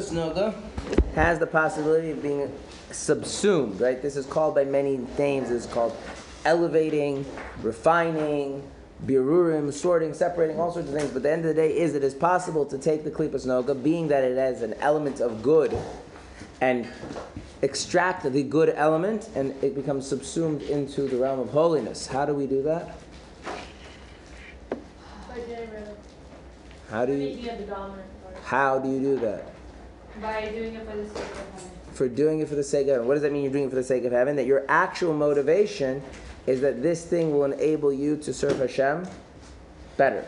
klipas noga has the possibility of being subsumed, right? This is called by many names. It's called elevating, refining, birurim, sorting, separating, all sorts of things. But the end of the day is it is possible to take the klipas noga, being that it has an element of good, and extract the good element, and it becomes subsumed into the realm of holiness. How do we do that? By getting rid of How do you making it the dominant part. how do you do that? By doing it for the sake of heaven. for doing it for the sake of heaven. What does that mean you're doing it for the sake of heaven? That your actual motivation is that this thing will enable you to serve Hashem better.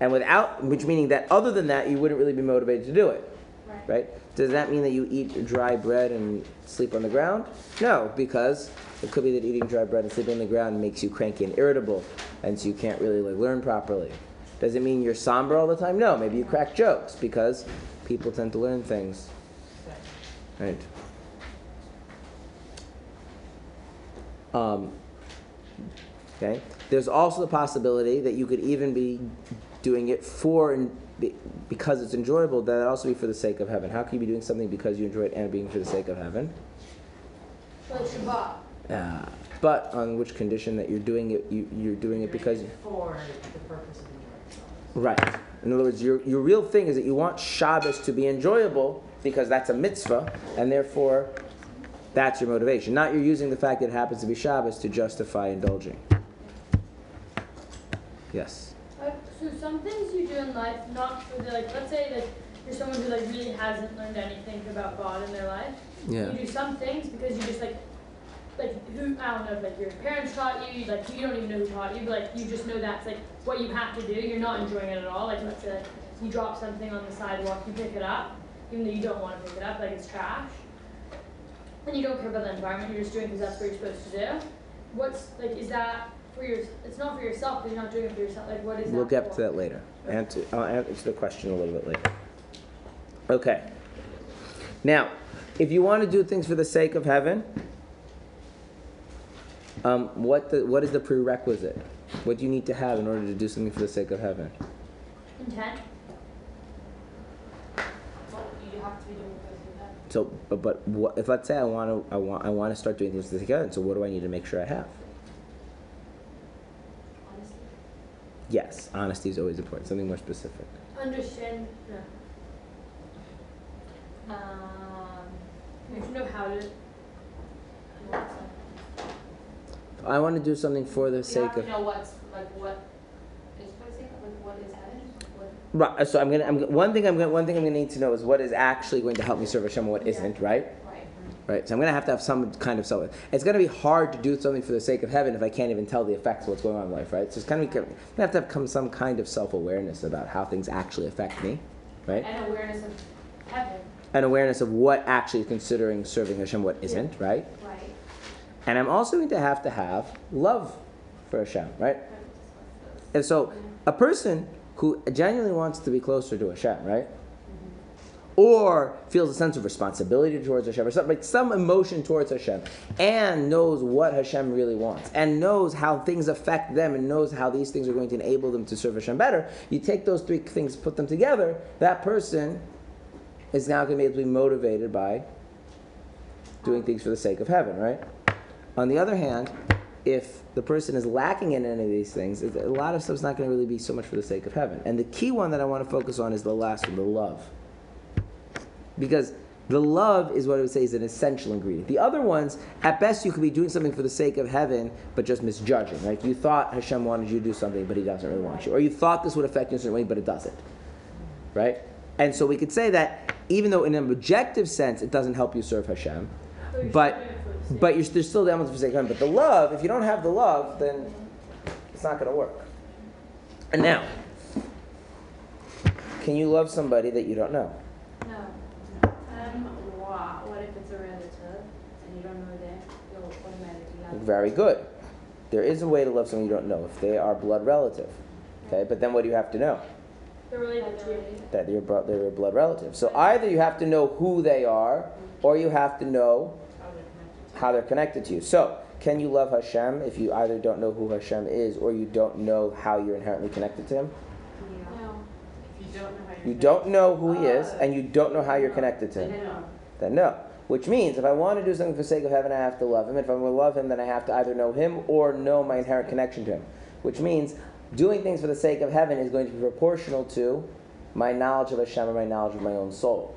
And without, which meaning that other than that, you wouldn't really be motivated to do it. Right. Right? Does that mean that you eat dry bread and sleep on the ground? No, because it could be that eating dry bread and sleeping on the ground makes you cranky and irritable, and so you can't really like learn properly. Does it mean you're somber all the time? No, maybe you crack jokes because people tend to learn things. Right. Um, okay. There's also the possibility that you could even be doing it for and be, because it's enjoyable. That it also be for the sake of heaven. How can you be doing something because you enjoy it and being for the sake of heaven? Like Shabbat. Uh, but on which condition that you're doing it? You, you're doing it because for the purpose of enjoying right. In other words, your your real thing is that you want Shabbos to be enjoyable because that's a mitzvah, and therefore that's your motivation. Not you're using the fact that it happens to be Shabbos to justify indulging. Yes. Uh, so some things you do in life, not for the like. Let's say that you're someone who like really hasn't learned anything about God in their life. Yeah. You do some things because you just like, like who I don't know if like your parents taught you, like you don't even know who taught you, but like you just know that's like what you have to do. You're not enjoying it at all. Like let's say like, you drop something on the sidewalk, you pick it up, even though you don't want to pick it up, like it's trash, and you don't care about the environment. You're just doing because that's what you're supposed to do. What's like is that for your? It's not for yourself. But you're not doing it for yourself. Like what is it? We'll that get for? to that later. Answer, I'll answer the question a little bit later. Okay. Now, if you want to do things for the sake of heaven, um, what, the, what is the prerequisite? What do you need to have in order to do something for the sake of heaven? Intent. Well, you have to be doing because you have. So, but, but what, if let's say I want to, I want, I want to start doing things for the sake of heaven. So, what do I need to make sure I have? Honestly. Yes, honesty is always important. Something more specific. Understand. No. Um, You know how to. what's that? I want to do something for the sake of. know what's, like, what is for the sake of, like, what is heaven, what, Right. Uh, so I'm gonna. I'm, one thing. I'm gonna. One thing I'm gonna need to know is what is actually going to help me serve Hashem and what Yeah. isn't. Right. right. Right. So I'm going to have to have some kind of self. It's going to be hard to do something for the sake of heaven if I can't even tell the effects of what's going on in life. Right. So it's kind of. To have to have come some kind of self awareness about how things actually affect me. Right. And awareness of heaven, And awareness of what actually is considering serving Hashem, and what isn't. Right. right? And I'm also going to have to have love for Hashem. Right. And so a person who genuinely wants to be closer to Hashem. Right. or feels a sense of responsibility towards Hashem, or something like some emotion towards Hashem, and knows what Hashem really wants, and knows how things affect them, and knows how these things are going to enable them to serve Hashem better. You take those three things, put them together. That person is now going to be able to be motivated by doing things for the sake of heaven, right? On the other hand, if the person is lacking in any of these things, a lot of stuff's not going to really be so much for the sake of heaven. And the key one that I want to focus on is the last one, the love. Because the love is what I would say is an essential ingredient. The other ones, at best, you could be doing something for the sake of heaven, but just misjudging. Right? You thought Hashem wanted you to do something, but He doesn't really want you, or you thought this would affect you in a certain way, but it doesn't. Right? And so we could say that even though in an objective sense it doesn't help you serve Hashem, but still doing it for the sake. but you're, there's still the element for the sake of heaven. But the love, if you don't have the love, then it's not going to work. And now, can you love somebody that you don't know? No. Um, wow. What if it's a relative and you don't know them? You'll automatically love. Very good. There is a way to love someone you don't know if they are blood relative. Okay, but then what do you have to know? They're related to you. That you're, bro- they're a blood relative. So either you have to know who they are, or you have to know how they're connected to you. So, can you love Hashem if you either don't know who Hashem is, or you don't know how you're inherently connected to Him? No. If you don't know you're don't know who he is, and you don't know how you're connected to him. Then no. Which means if I want to do something for the sake of heaven, I have to love him. If I'm going to love him, then I have to either know him or know my inherent connection to him. Which means doing things for the sake of heaven is going to be proportional to my knowledge of Hashem and my knowledge of my own soul.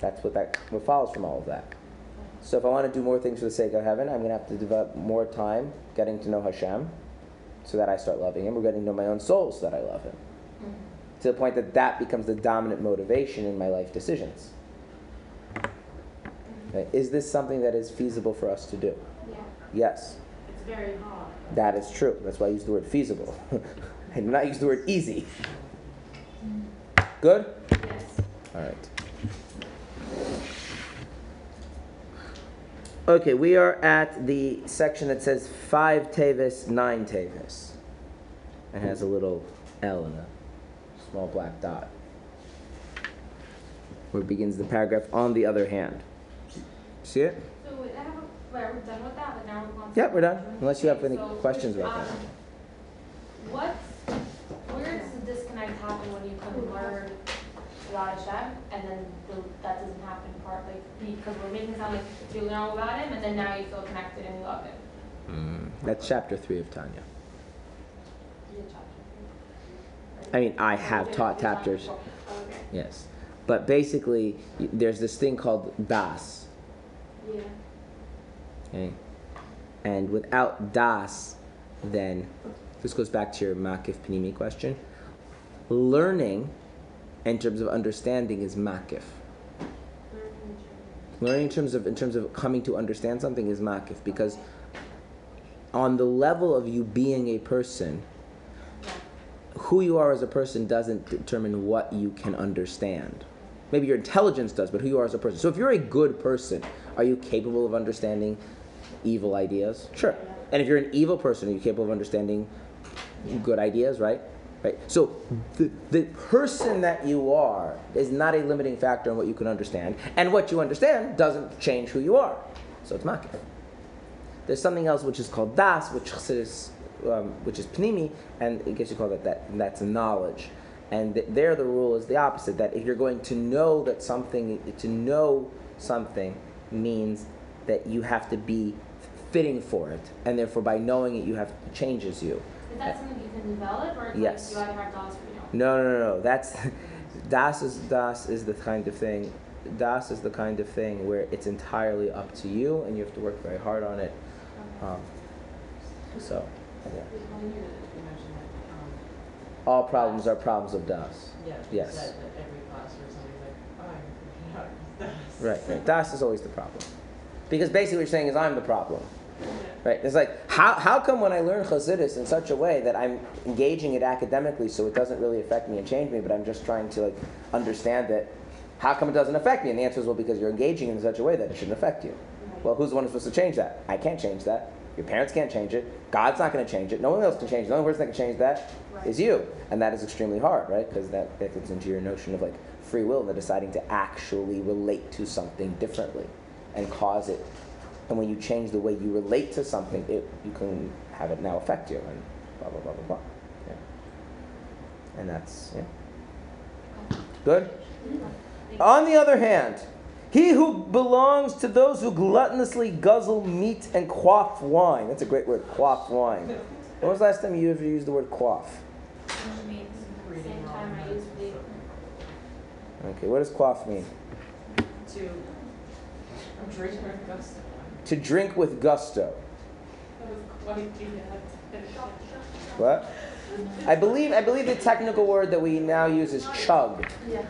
That's what that what follows from all of that. So if I want to do more things for the sake of heaven, I'm going to have to devote more time getting to know Hashem, so that I start loving Him, or getting to know my own soul, so that I love Him. Mm-hmm. To the point that that becomes the dominant motivation in my life decisions. Mm-hmm. Okay, Is this something that is feasible for us to do? Yeah, Yes, it's very hard. that is true. That's why I use the word feasible. I do not use the word easy. Mm-hmm. Good? Yes. All right. Okay, we are at the section that says five tavis, nine tavis. And has a little L and a small black dot. Where it begins the paragraph, on the other hand. See it? So wait, I have a, wait, are we done with that? Like now we're going. Yeah, we're done. Unless you have any So, questions about that. um, What, where does the disconnect happen when you can learn about Hashem and then the, that doesn't happen part, like, because we're making it sound like you learn all about him and then now you feel connected and you love him. Mm, That's chapter three of Tanya. You did chapter. I mean, I have taught chapters. Yes. But basically, there's this thing called das. Yeah. Okay? And without das, then this goes back to your makif panimi question. Learning, in terms of understanding, is makif. Learning in terms of in terms of coming to understand something is makif because on the level of you being a person, who you are as a person doesn't determine what you can understand. Maybe your intelligence does, but who you are as a person. So if you're a good person, are you capable of understanding evil ideas? Sure. And if you're an evil person, are you capable of understanding good ideas, right? Right. So the, the person that you are is not a limiting factor in what you can understand, and what you understand doesn't change who you are. So it's makif. There's something else which is called das, which is um, which is pnimi, and it gets you call that that that's knowledge. And th- there, the rule is the opposite. That if you're going to know that something, to know something means that you have to be fitting for it, and therefore by knowing it, you have changes you. Is that something you can develop or Yes. like you either have dollars or you? No, no, no, no. That's das is das is the kind of thing. Das is the kind of thing where it's entirely up to you, and you have to work very hard on it. Um, so, yeah. You mentioned that, um, all problems are problems of das. yeah, Yes. said that every class or somebody's like, oh, I'm freaking out with this. Right, right. Das is always the problem. Because basically what you're saying is I'm the problem. Right? It's like, how, how come when I learn Chassidus in such a way that I'm engaging it academically so it doesn't really affect me and change me, but I'm just trying to like understand it, how come it doesn't affect me? And the answer is, well, because you're engaging in such a way that it shouldn't affect you. Well, who's the one who's supposed to change that? I can't change that. Your parents can't change it. God's not going to change it. No one else can change it. The only person that can change that is you. And that is extremely hard, right? Because that, that gets into your notion of like free will and the deciding to actually relate to something differently and cause it. And when you change the way you relate to something, it, you can have it now affect you and blah, blah, blah, blah, blah. Yeah. And that's, yeah. Good? On the other hand, he who belongs to those who gluttonously guzzle meat and quaff wine. That's a great word, quaff wine. When was the last time you ever used the word quaff? Okay, what does quaff mean? To, I'm drinking with gusto. To drink with gusto. What? I believe I believe the technical word that we now use is chug. Yeah.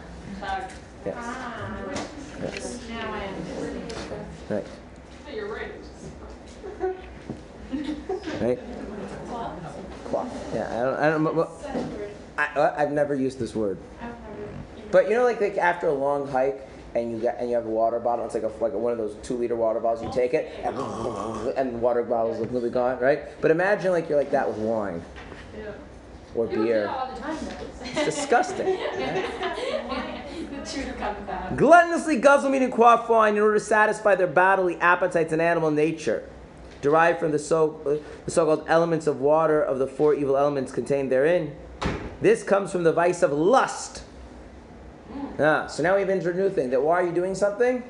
Yes. Ah. Yes. Right. you're right. Right? Quaff. Yeah, I don't, I don't, but- I, I've never used this word. But you know, like, like after a long hike, and you get and you have a water bottle. It's like a like one of those two liter water bottles. You take it, and, and the water bottle's completely gone, right? But imagine like you're like that with wine or People beer. that all the time. It's disgusting. The truth comes out. Gluttonously guzzle meat and quaff wine in order to satisfy their bodily appetites and animal nature, derived from the so uh, the so-called elements of water of the four evil elements contained therein. This comes from the vice of lust. Ah, so now we've entered a new thing. That why are you doing something?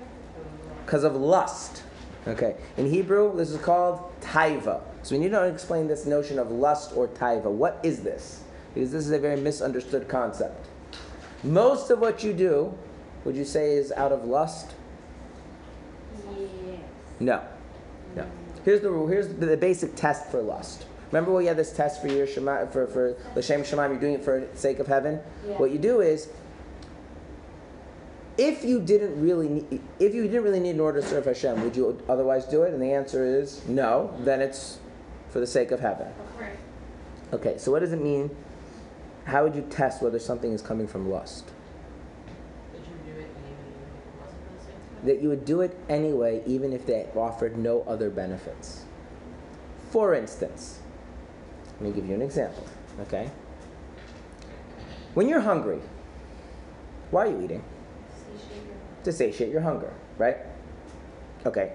Because of lust. Okay. In Hebrew, this is called taiva. So we need to explain this notion of lust or taiva. What is this? Because this is a very misunderstood concept. Most of what you do, would you say, is out of lust? Yes. No. No. Here's the rule. Here's the, basic test for lust. Remember when you had this test for your shema, for for l'shem shemaim? You're doing it for the sake of heaven. Yeah. What you do is, if you didn't really, need, if you didn't really need in order to serve Hashem, would you otherwise do it? And the answer is no. Then it's for the sake of heaven. Okay. So what does it mean? How would you test whether something is coming from lust? Did you do it even if it wasn't for the sake of it? that you would do it anyway, even if they offered no other benefits. For instance, let me give you an example, okay? When you're hungry, why are you eating? To satiate your hunger, right? Okay.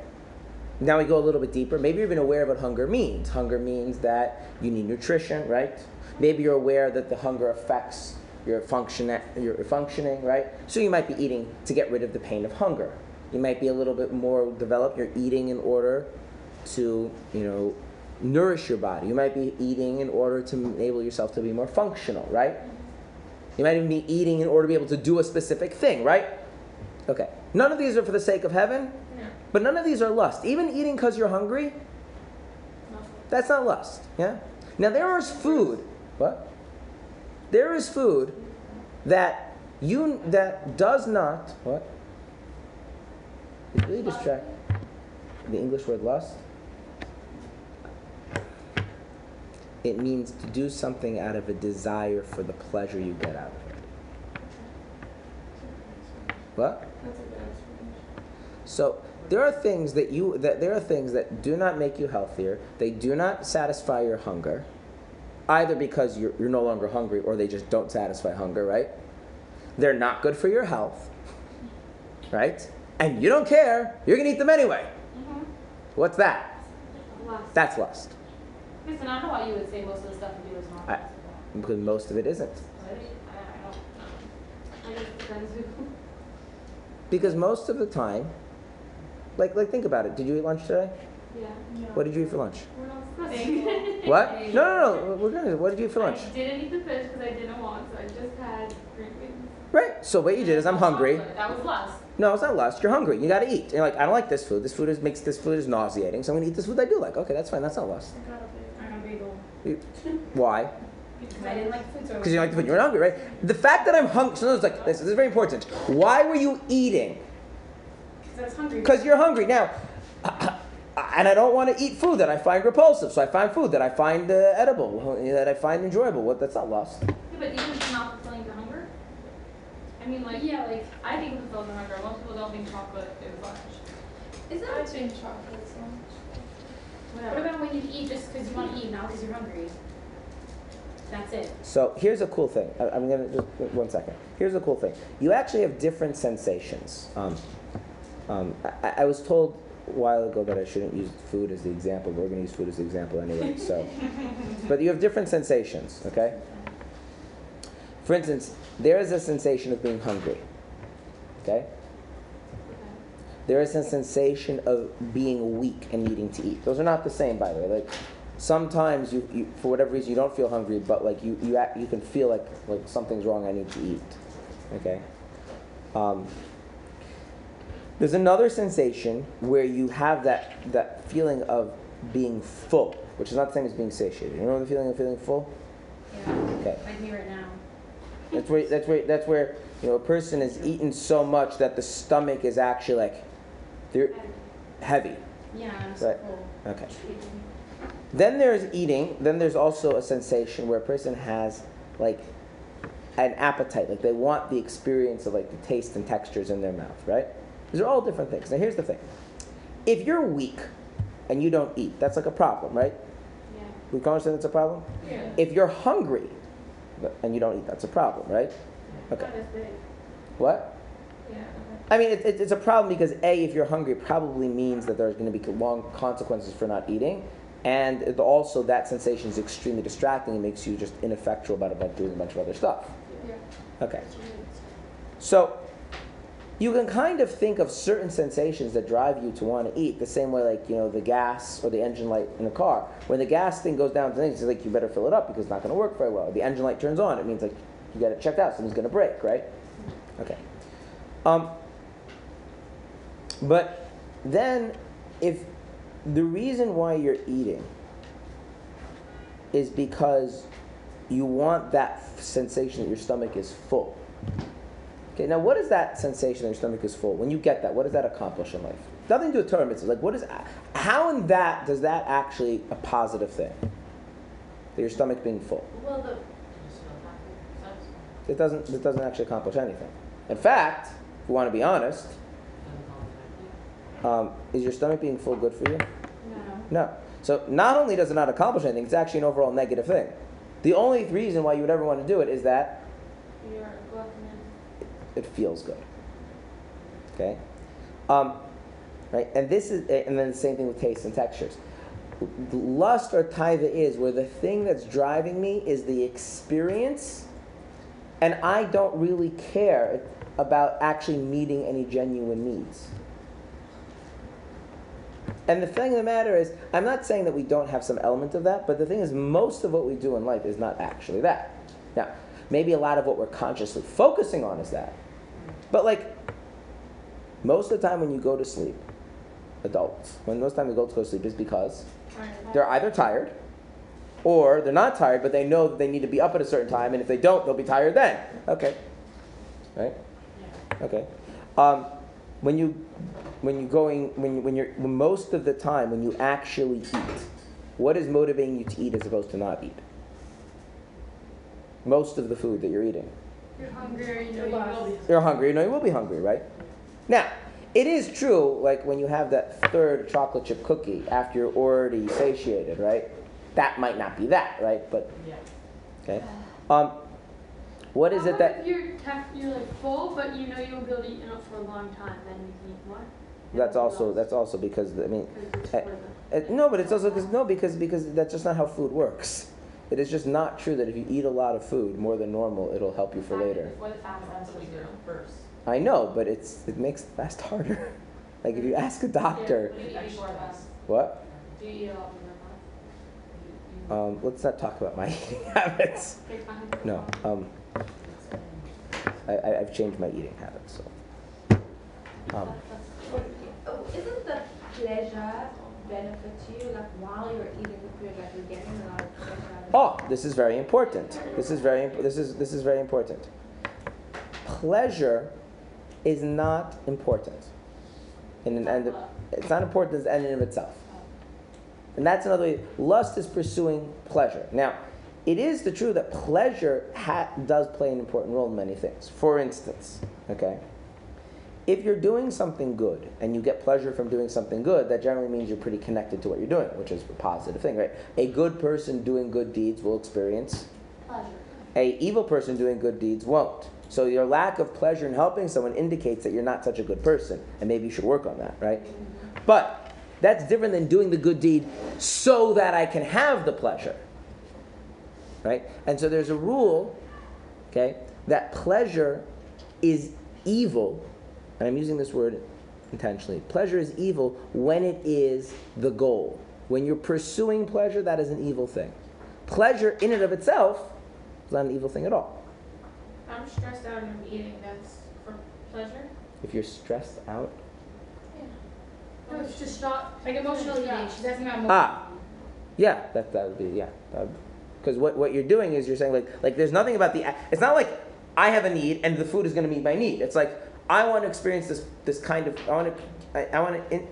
Now we go a little bit deeper. Maybe you're even aware of what hunger means. Hunger means that you need nutrition, right? Maybe you're aware that the hunger affects your function, your functioning, right? So you might be eating to get rid of the pain of hunger. You might be a little bit more developed. You're eating in order to, you know, nourish your body. You might be eating in order to enable yourself to be more functional, right? You might even be eating in order to be able to do a specific thing, right? Okay. None of these are for the sake of heaven, No. but none of these are lust. Even eating because you're hungry, no. that's not lust. Yeah? Now there is food. What? There is food that you that does not what? It's really distract. The English word lust. It means to do something out of a desire for the pleasure you get out of it. What? So there are things that you that there are things that do not make you healthier. They do not satisfy your hunger, either because you're, you're no longer hungry or they just don't satisfy hunger. Right? They're not good for your health. Right? And you don't care. You're gonna eat them anyway. Mm-hmm. What's that? Lust. That's lust. Listen, I don't know why you would say most of the stuff you do is not. I- Because most of it isn't. Really? I, I don't know. I guess it depends who. Because most of the time, like like think about it. Did you eat lunch today? Yeah. What did you eat for lunch? We're not discussing. What? No, no, no. We're gonna. What did you eat for lunch? I didn't eat the fish because I didn't want, so I just had green beans. Right. So what you did is I'm hungry. That was lust. No, it's not lust. You're hungry. You gotta eat. And you're like, I don't like this food. This food is makes this food is nauseating. So I'm gonna eat this food I do like. Okay, that's fine. That's not lust. I got a bagel. You- Why? Because I didn't like the food, so. Because you like the food. You're hungry, right? The fact that I'm hungry. So it's like this. This is very important. Why were you eating? Because I was hungry. Because you're hungry. Now, and I don't want to eat food that I find repulsive. So I find food that I find uh, edible, that I find enjoyable. What? That's not lust. Yeah, but even if it's not fulfilling your hunger. I mean, like, Yeah, like, I think it fulfills your hunger. Most people don't think chocolate is lunch. is that I that, think chocolate's lunch. what Whatever. about when you eat just because you want to eat, not because you're hungry? That's it. So here's a cool thing. I, I'm gonna just one second. Here's a cool thing. You actually have different sensations. Um, um, I, I was told a while ago that I shouldn't use food as the example. But we're gonna use food as the example anyway. So, but you have different sensations. Okay. For instance, there is a sensation of being hungry. Okay. There is a sensation of being weak and needing to eat. Those are not the same, by the way. Like sometimes you, you for whatever reason you don't feel hungry, but like you you act, you can feel like like something's wrong. I need to eat. Okay. Um, there's another sensation where you have that that feeling of being full, which is not the same as being satiated. You know the feeling of feeling full? Yeah. Okay. Like me right now. That's where that's where that's where you know a person has eaten so much that the stomach is actually like they're heavy. Yeah, I'm Right. full. Okay. Then there's eating. Then there's also a sensation where a person has like an appetite, like they want the experience of like the taste and textures in their mouth, right? These are all different things. Now here's the thing: if you're weak and you don't eat, that's like a problem, right? Yeah. We can understand that's a problem. Yeah. If you're hungry and you don't eat, that's a problem, right? Okay. Not as big. What? Yeah. I mean, it, it, it's a problem because a, if you're hungry, it probably means that there's going to be long consequences for not eating, And it also, that sensation is extremely distracting. It makes you just ineffectual about, about doing a bunch of other stuff. Yeah. Okay. So, you can kind of think of certain sensations that drive you to want to eat the same way, like, you know, the gas or the engine light in a car. When the gas thing goes down, it's like you better fill it up because it's not going to work very well. The engine light turns on, it means like you got it checked out, something's going to break, right? Okay. Um, but then, if the reason why you're eating is because you want that sensation that your stomach is full. Okay, now what is that sensation that your stomach is full? When you get that, what does that accomplish in life? Nothing to do with Torah mitzvahs. Like, what is, how in that does that actually a positive thing? That your stomach being full. Well, the, Just feel happy, satisfied. It doesn't, it doesn't actually accomplish anything. In fact, if you want to be honest, Doesn't call it um, is your stomach being full good for you? no. No. So not only does it not accomplish anything, it's actually an overall negative thing. The only reason why you would ever want to do it is that You're a glutton. It feels good. Okay, um, right, and this is, and then the same thing with tastes and textures. Lust or taiva is where the thing that's driving me is the experience, and I don't really care about actually meeting any genuine needs. And the thing of the matter is, I'm not saying that we don't have some element of that, but the thing is, most of what we do in life is not actually that. Now, maybe a lot of what we're consciously focusing on is that. But like, most of the time when you go to sleep, adults, when most of the time adults go to sleep is because they're either tired or they're not tired, but they know that they need to be up at a certain time, and if they don't, they'll be tired then. Okay. Right? Okay. Um, when you when you're going when you, when you're when most of the time when you actually eat, what is motivating you to eat as opposed to not eat? Most of the food that you're eating. You're hungry you know you. You're hungry, you know you will be hungry, right? Now, it is true, like when you have that third chocolate chip cookie after you're already satiated, right? That might not be that, right? But Yeah. okay. Um, what is How it that if you're tech, you're like full, but you know you won't be able to eat enough for a long time, then you can eat more. that's also that's also because I mean I- for the- Uh, no, but it's also because no, because because that's just not how food works. It is just not true that if you eat a lot of food more than normal, it'll help you for later. Before the fast That's what we did first. I know, but it's it makes the fast harder. like if you ask a doctor, What do you eat what? Do you eat a lot before fast? Um, let's not talk about my eating habits. No, um, I, I, I've changed my eating habits. So, um, Oh, isn't the pleasure benefit to you? Like while you're eating the food, like you're getting a lot of pleasure. oh, this is very important. This is very this is this is very important. Pleasure is not important. In an end, of, it's not important as an end in itself. And that's another way. Lust is pursuing pleasure. Now, it is the truth that pleasure ha- does play an important role in many things. For instance, okay, if you're doing something good and you get pleasure from doing something good, that generally means you're pretty connected to what you're doing, which is a positive thing, right? A good person doing good deeds will experience. Pleasure. A evil person doing good deeds won't. So your lack of pleasure in helping someone indicates that you're not such a good person, and maybe you should work on that, right? But that's different than doing the good deed so that I can have the pleasure. Right? And so there's a rule, okay, that pleasure is evil, and I'm using this word intentionally. Pleasure is evil when it is the goal. When you're pursuing pleasure, that is an evil thing. Pleasure in and of itself is not an evil thing at all. I'm stressed out and I'm eating. That's for pleasure. If you're stressed out, Yeah. No, it's just not like emotional eating. She's asking about emotional. Ah, yeah, that that would be yeah. Because what, what you're doing is you're saying like like there's nothing about the it's not like I have a need and the food is going to meet my need. It's like I want to experience this this kind of I want to I, I want to in,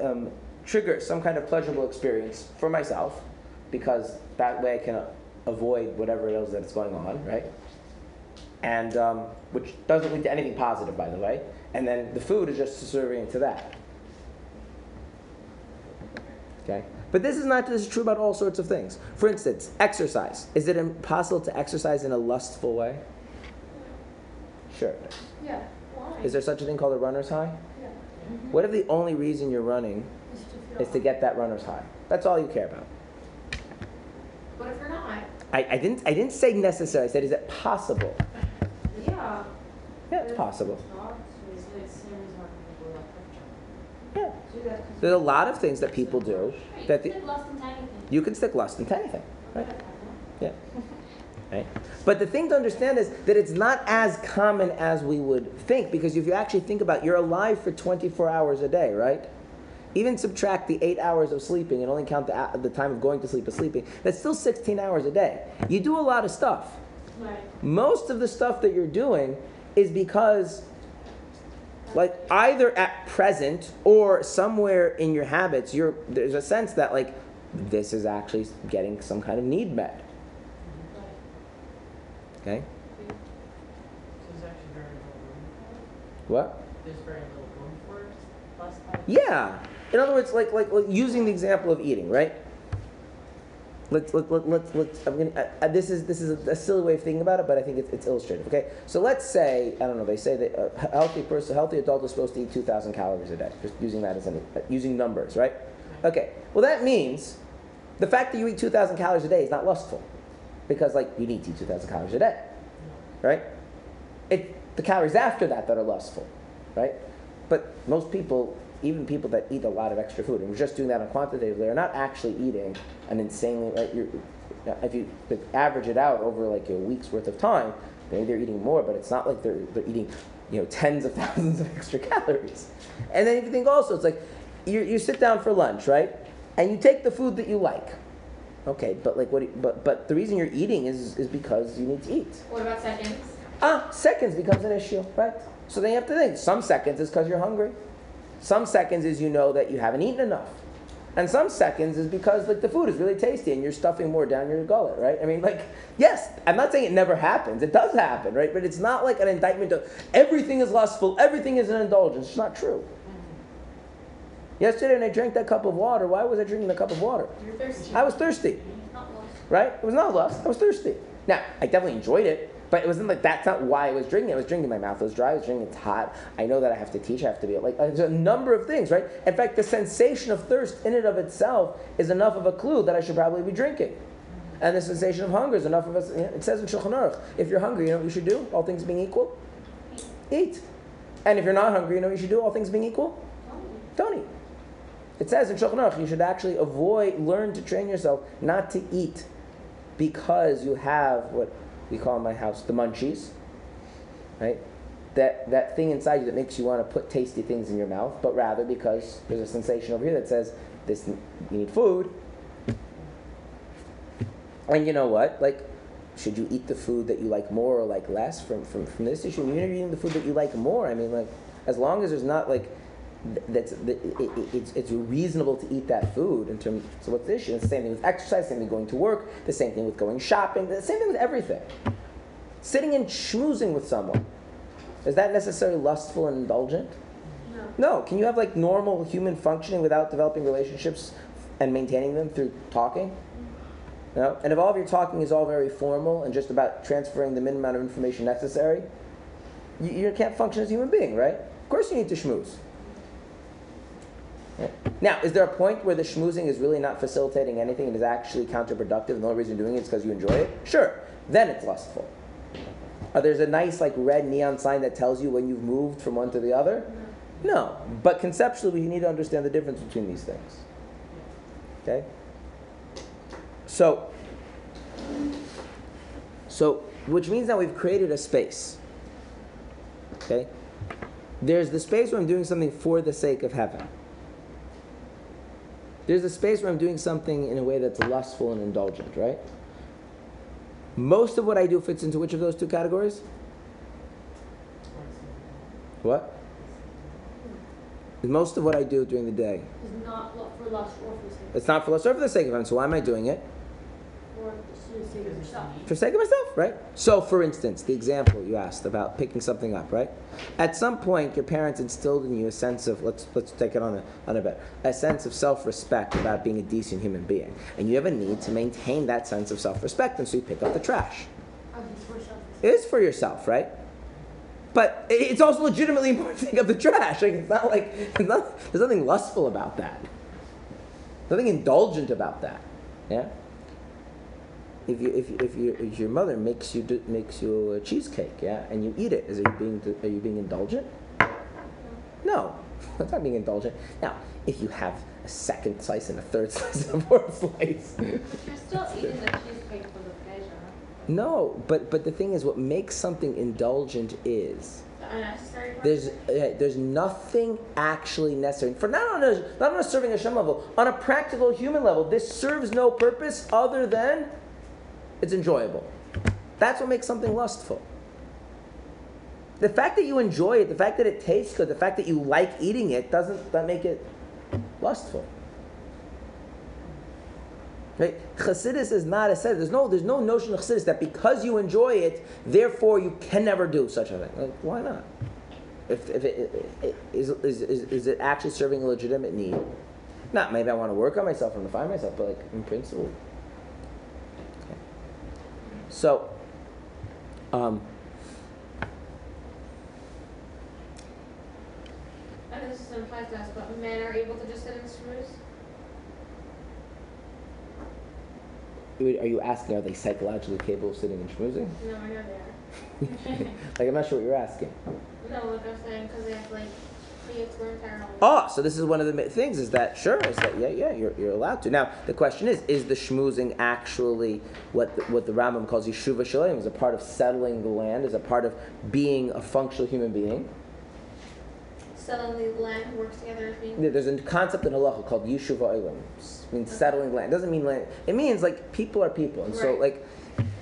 um, trigger some kind of pleasurable experience for myself because that way I can avoid whatever it is that's going on, right? And um, which doesn't lead to anything positive, by the way. And then the food is just subservient to that. Okay? But this is not this is true about all sorts of things. For instance, exercise. Is it impossible to exercise in a lustful way? Sure. Yeah. Is there such a thing called a runner's high? What if the only reason you're running is to get that runner's high. That's all you care about. What if you're not? I, I didn't I didn't say necessary. I said is it possible? Yeah. Yeah, it's possible. It's the same reason why people like Quick Trip. Yeah. Do that 'cause There's a lot of things that people do that you the, said less than anything. you can stick lust into anything. Right? Yeah. Right? But the thing to understand is that it's not as common as we would think because if you actually think about it, you're alive for 24 hours a day, right? Even subtract the eight hours of sleeping and only count the, the time of going to sleep as sleeping. That's still 16 hours a day. You do a lot of stuff. Right. Most of the stuff that you're doing is because, like, either at present or somewhere in your habits, you're, there's a sense that, like, this is actually getting some kind of need met. Okay? So there's actually very little room What? for it. There's very little room for it. Yeah. In other words, like, like, like using the example of eating, right? Let's let, let, let's let's I'm gonna uh, uh, this is this is a, a silly way of thinking about it, but I think it's, it's illustrative. Okay, so let's say I don't know. They say that a healthy person, a healthy adult is supposed to eat 2,000 calories a day. Just using that as an uh, using numbers, right? Okay. Well, that means the fact that you eat 2,000 calories a day is not lustful, because like you need to eat 2,000 calories a day, right? It the calories after that that are lustful, right? But most people, even people that eat a lot of extra food, and we're just doing that on quantitatively, are not actually eating an insanely right. You're, if you average it out over like a week's worth of time, maybe they're eating more, but it's not like they're they're eating, you know, tens of thousands of extra calories. And then if you think also, it's like you you sit down for lunch, right, and you take the food that you like. Okay, but like what? you- But but the reason you're eating is is because you need to eat. What about seconds? Ah, seconds becomes an issue, right? So then you have to think. Some seconds is because you're hungry. Some seconds is you know that you haven't eaten enough. And some seconds is because like the food is really tasty and you're stuffing more down your gullet, right? I mean, like, yes, I'm not saying it never happens. It does happen, right? But it's not like an indictment of everything is lustful, everything is an indulgence. It's not true. Yesterday when I drank that cup of water, why was I drinking the cup of water? You're thirsty. I was thirsty Not right? It was not lust. I was thirsty. Now, I definitely enjoyed it, but it wasn't like that's not why I was drinking. I was drinking. My mouth was dry. I was drinking. It's hot. I know that I have to teach. I have to be like. There's a number of things, right? In fact, the sensation of thirst in and of itself is enough of a clue that I should probably be drinking. And the sensation of hunger is enough of us. It says in Shulchan Aruch, if you're hungry, you know what you should do. All things being equal, eat. And if you're not hungry, you know what you should do. All things being equal, don't eat. It says in Shulchan Aruch, you should actually avoid, learn to train yourself not to eat because you have what we call in my house the munchies, right? That, that thing inside you that makes you want to put tasty things in your mouth, but rather because there's a sensation over here that says this you need food. And you know what? Like, should you eat the food that you like more or like less from, from, from this issue? You're eating the food that you like more, I mean, like, as long as there's not like that's that it, it, it's, it's reasonable to eat that food in terms. So what's the issue? It's the same thing with exercise, same thing with going to work, the same thing with going shopping, the same thing with everything. Sitting and schmoozing with someone is that necessarily lustful and indulgent? No. No. Can you have like normal human functioning without developing relationships and maintaining them through talking? No. And if all of your talking is all very formal and just about transferring the minimum amount of information necessary, you, you can't function as a human being, right? Of course you need to schmooze. Now, is there a point where the schmoozing is really not facilitating anything and is actually counterproductive and the only reason you're doing it is because you enjoy it? Sure. Then it's lustful. Or there's a nice like red neon sign that tells you when you've moved from one to the other? No. But conceptually, you need to understand the difference between these things. Okay? So, so, which means that we've created a space. Okay? There's the space where I'm doing something for the sake of heaven. There's a space where I'm doing something in a way that's lustful and indulgent, right? Most of what I do fits into which of those two categories? What? Most of what I do during the day. Is not for lust or for sake, It's not for lust or for the sake of heaven. So why am I doing it? Yourself. For sake of myself, right? So, for instance, the example you asked about picking something up, right? At some point, your parents instilled in you a sense of let's let's take it on a on a bet, a sense of self-respect about being a decent human being, and you have a need to maintain that sense of self-respect, and so you pick up the trash. It is for yourself, right? But it's also legitimately important to pick up the trash. Like it's not like it's not, there's nothing lustful about that. Nothing indulgent about that. Yeah. If you if if, you, if your mother makes you do, makes you a cheesecake, yeah, and you eat it, is it being are you being indulgent? No, that's not being indulgent. Now, if you have a second slice and a third slice and a fourth slice, But you're still eating the cheesecake for the pleasure. no. But but the thing is, what makes something indulgent is The unnecessary part. there's uh, there's nothing actually necessary for not on a not on a serving Hashem level, on a practical human level. This serves no purpose other than it's enjoyable. That's what makes something lustful. The fact that you enjoy it, the fact that it tastes good, the fact that you like eating it, doesn't that make it lustful? Right? Chassidus is not a set. There's no, there's no notion of Chassidus that because you enjoy it, therefore you can never do such a thing. Like, why not? If, if it, it, it, is, is, is, it actually serving a legitimate need? Not maybe I want to work on myself and refine myself, but like in principle. So, um, And this is implies to us, but men are able to just sit snooze? are you asking are they psychologically capable of sitting and schmoozing? No, I know they are. like I'm not sure what you're asking. No, like I'm saying, because they have like. Oh, so this is one of the things is that sure is that yeah yeah you're, you're allowed to. Now the question is is the schmoozing actually what the, what the Rambam calls yeshuva shalem is a part of settling the land is a part of being a functional human being. Settling the land works together being. There's a concept in halacha called yeshuva olam. It means settling land. It doesn't mean land. It means like people are people, and so like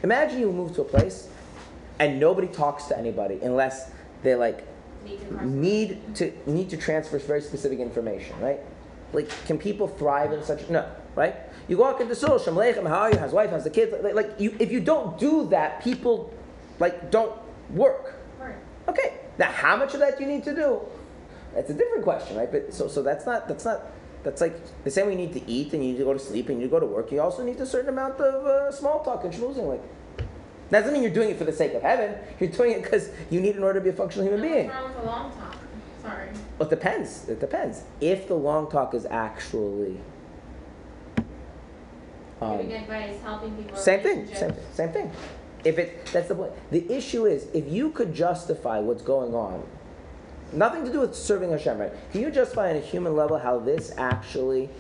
imagine you move to a place and nobody talks to anybody unless they like Need to need to transfer very specific information, right? Like, can people thrive in such? No, right? You walk into shul, Shem Lechem, how are you? How's wife? How's the kids? Like, like you, if you don't do that, people like don't work. Right. Okay, now how much of that do you need to do? That's a different question, right? But so so that's not that's not that's like the same way you need to eat and you need to go to sleep and you need to go to work. You also need a certain amount of uh, small talk and schmoozing. Like, that doesn't mean you're doing it for the sake of heaven. You're doing it because you need in order to be a functional human being. What's wrong with a long talk? Sorry. Well, it depends. It depends. If the long talk is actually um, Giving advice, helping people. same thing, same thing, same thing. If it that's the point. The issue is if you could justify what's going on, nothing to do with serving Hashem, right? Can you justify on a human level how this actually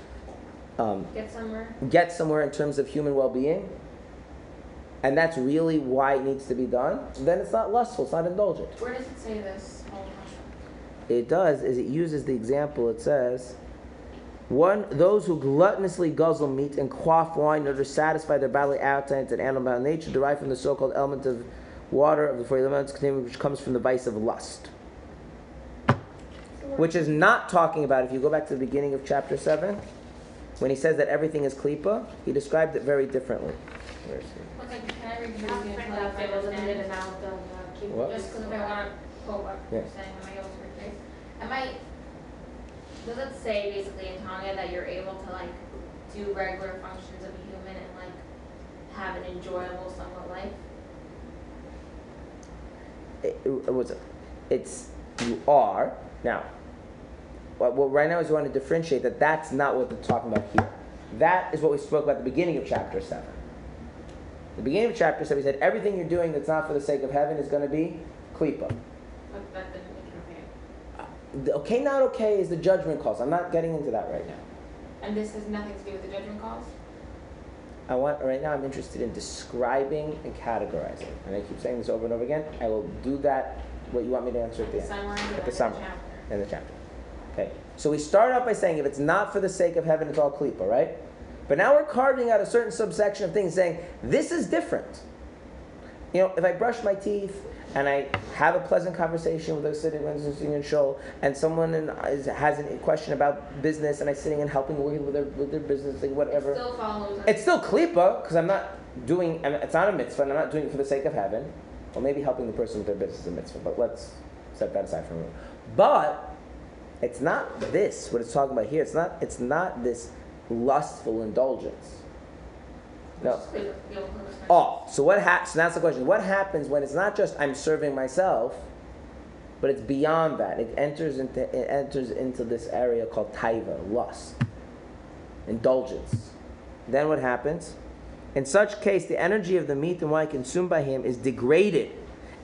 um, Get somewhere. gets somewhere in terms of human well-being? And that's really why it needs to be done. Then it's not lustful. It's not indulgent. Where does it say this? It does is it uses the example. It says, one those who gluttonously guzzle meat and quaff wine in order to satisfy their bodily appetites and animal nature derive from the so-called element of water of the four elements containing which comes from the vice of lust. Which is not talking about if you go back to the beginning of chapter seven, when he says that everything is klipa, he described it very differently. Where is he? Okay, can I read the Have example friends if there understand with it? amount of uh, keep- What? Just because if I want to quote what Yeah. you're saying, am I able to rephrase? Am I, does it say basically in Tanya that you're able to like do regular functions of a human and like have an enjoyable somewhat life? it, it was it's you are now what, what right now is you want to differentiate that that's not what they're talking about here that is what we spoke about at the beginning of chapter 7 the beginning of chapter 7 we said everything you're doing that's not for the sake of heaven is going to be klipa But that didn't make it okay. okay not okay is the judgment calls i'm not getting into that right now And this has nothing to do with the judgment calls? I want right now. I'm interested in describing and categorizing, and I keep saying this over and over again. I will do that. What you want me to answer at the The end. summary At the the summary. in the chapter. Okay, so we start out by saying if it's not for the sake of heaven, it's all klipa, right? But now we're carving out a certain subsection of things saying this is different. You know, if I brush my teeth and I have a pleasant conversation with a sitting in shul, and someone in, is, has a question about business, and I'm sitting and helping working with their with their business, like whatever. It still follows. It's still klipa because I'm not doing. It's not a mitzvah, and I'm not doing it for the sake of heaven. Well, maybe helping the person with their business is a mitzvah, but let's set that aside for a moment. But it's not this. What it's talking about here. It's not. It's not this lustful indulgence. No. Just be able to respect. Oh, so what happens? So that's the question. What happens when it's not just I'm serving myself, but it's beyond that. It enters into it enters into this area called taiva, lust. indulgence. Then what happens? In such case, the energy of the meat and wine consumed by him is degraded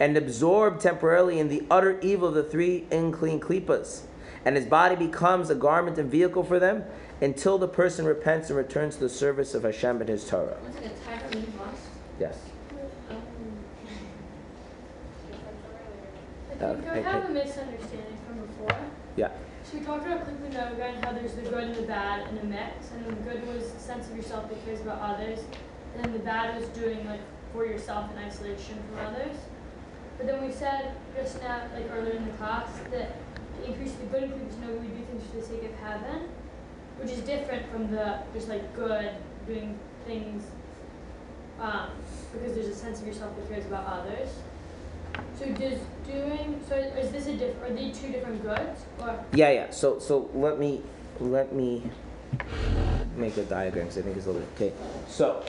and absorbed temporarily in the utter evil of the three unclean klipas, and his body becomes a garment and vehicle for them until the person repents and returns to the service of Hashem and His Torah. One second, tiger? Yes. I think I have a misunderstanding from before. Yeah. So we talked about Klipa Noga and how there's the good and the bad in the mix, and the good was the sense of yourself that cares about others, and then the bad was doing like for yourself in isolation from others. But then we said just now, like earlier in the class, that increase the good in Klipa Noga, we do things for the sake of heaven, which is different from the just like good doing things um, because there's a sense of yourself that cares about others. So does doing so is this a diff are they two different goods or Yeah, yeah. So, so let me let me make a diagram because I think it's a little okay. So,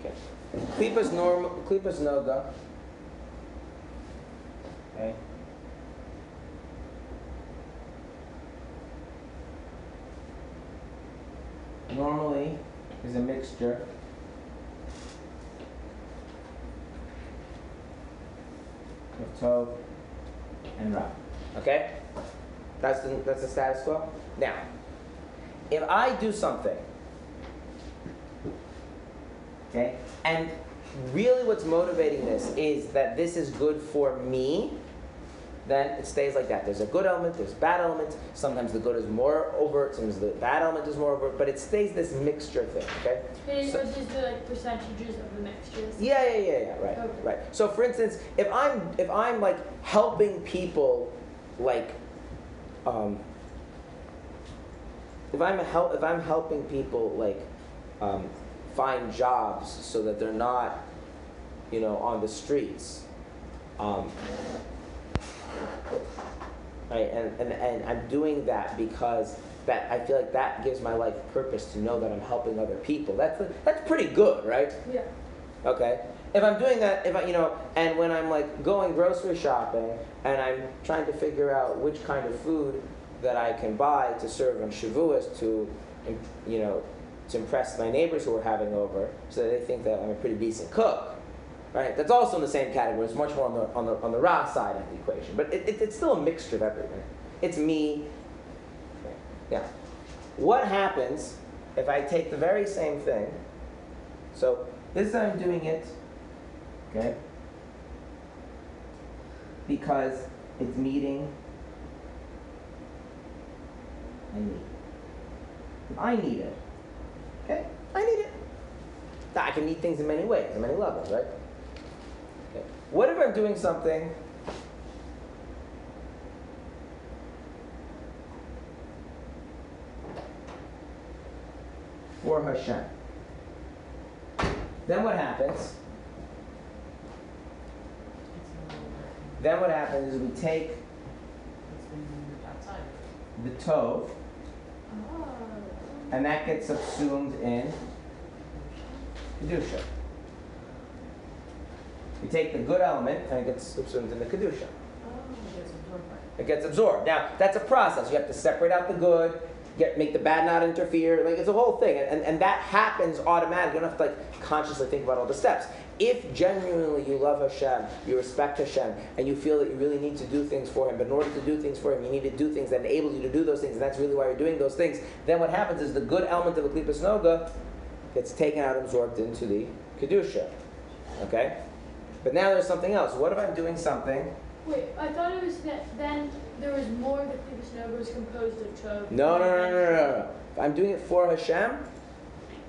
okay, klipas normal, klipas noga. Okay. Normally is a mixture of tov and ra. Okay? That's the, that's the status quo. Now, if I do something, okay, and really what's motivating this is that this is good for me, then it stays like that. There's a good element, there's bad elements. Sometimes the good is more overt, sometimes the bad element is more overt, but it stays this mixture thing, okay? is, So- is the like percentages of the mixtures? Yeah, yeah, yeah, yeah. Right, Okay. right. So, for instance, if I'm if I'm like helping people, like, um, if I'm a help if I'm helping people like um, find jobs so that they're not, you know, on the streets, um, right? And, and and I'm doing that because that I feel like that gives my life purpose to know that I'm helping other people. That's that's pretty good, right? Yeah. Okay. If I'm doing that, if I, you know, and when I'm like going grocery shopping and I'm trying to figure out which kind of food that I can buy to serve on Shavuos to, you know, to impress my neighbors who are having over, so that they think that I'm a pretty decent cook, right? That's also in the same category. It's much more on the on the on the ra side of the equation, but it, it, it's still a mixture of everything. It's me. Yeah. What happens if I take the very same thing? So this I'm doing it, okay, because it's meeting I need. I need it, okay, I need it. I can need things in many ways, in many levels, right? What if I'm doing something for Hashem? Then what happens? Then what happens is we take the Oh. and that gets subsumed in kedusha. We take the good element, and it gets subsumed in the kedusha. It gets absorbed. Now that's a process. You have to separate out the good, get make the bad not interfere. Like it's a whole thing, and, and that happens automatically. You don't have to like consciously think about all the steps. If genuinely you love Hashem, you respect Hashem, and you feel that you really need to do things for Him, but in order to do things for Him, you need to do things that enable you to do those things, and that's really why you're doing those things. Then what happens is the good element of a klipas noga gets taken out, and absorbed into the kedusha. Okay, but now there's something else. What if I'm doing something? Wait, I thought it was that then there was more that Klipa Noga was composed of tov. No, no, no, no, no, no. If I'm doing it for Hashem,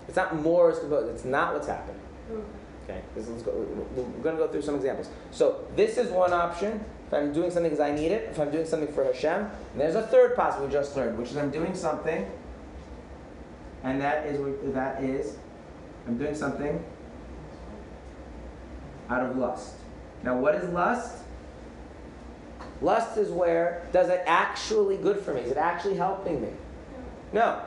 it's not more as composed. It's not what's happening. Oh. Okay, this, let's go. We're going to go through some examples. So this is one option. If I'm doing something because I need it, if I'm doing something for Hashem, and there's a third possible we just learned, which is I'm doing something, and that is that is I'm doing something out of lust. Now, what is lust? Lust is where does it actually good for me? Is it actually helping me? No.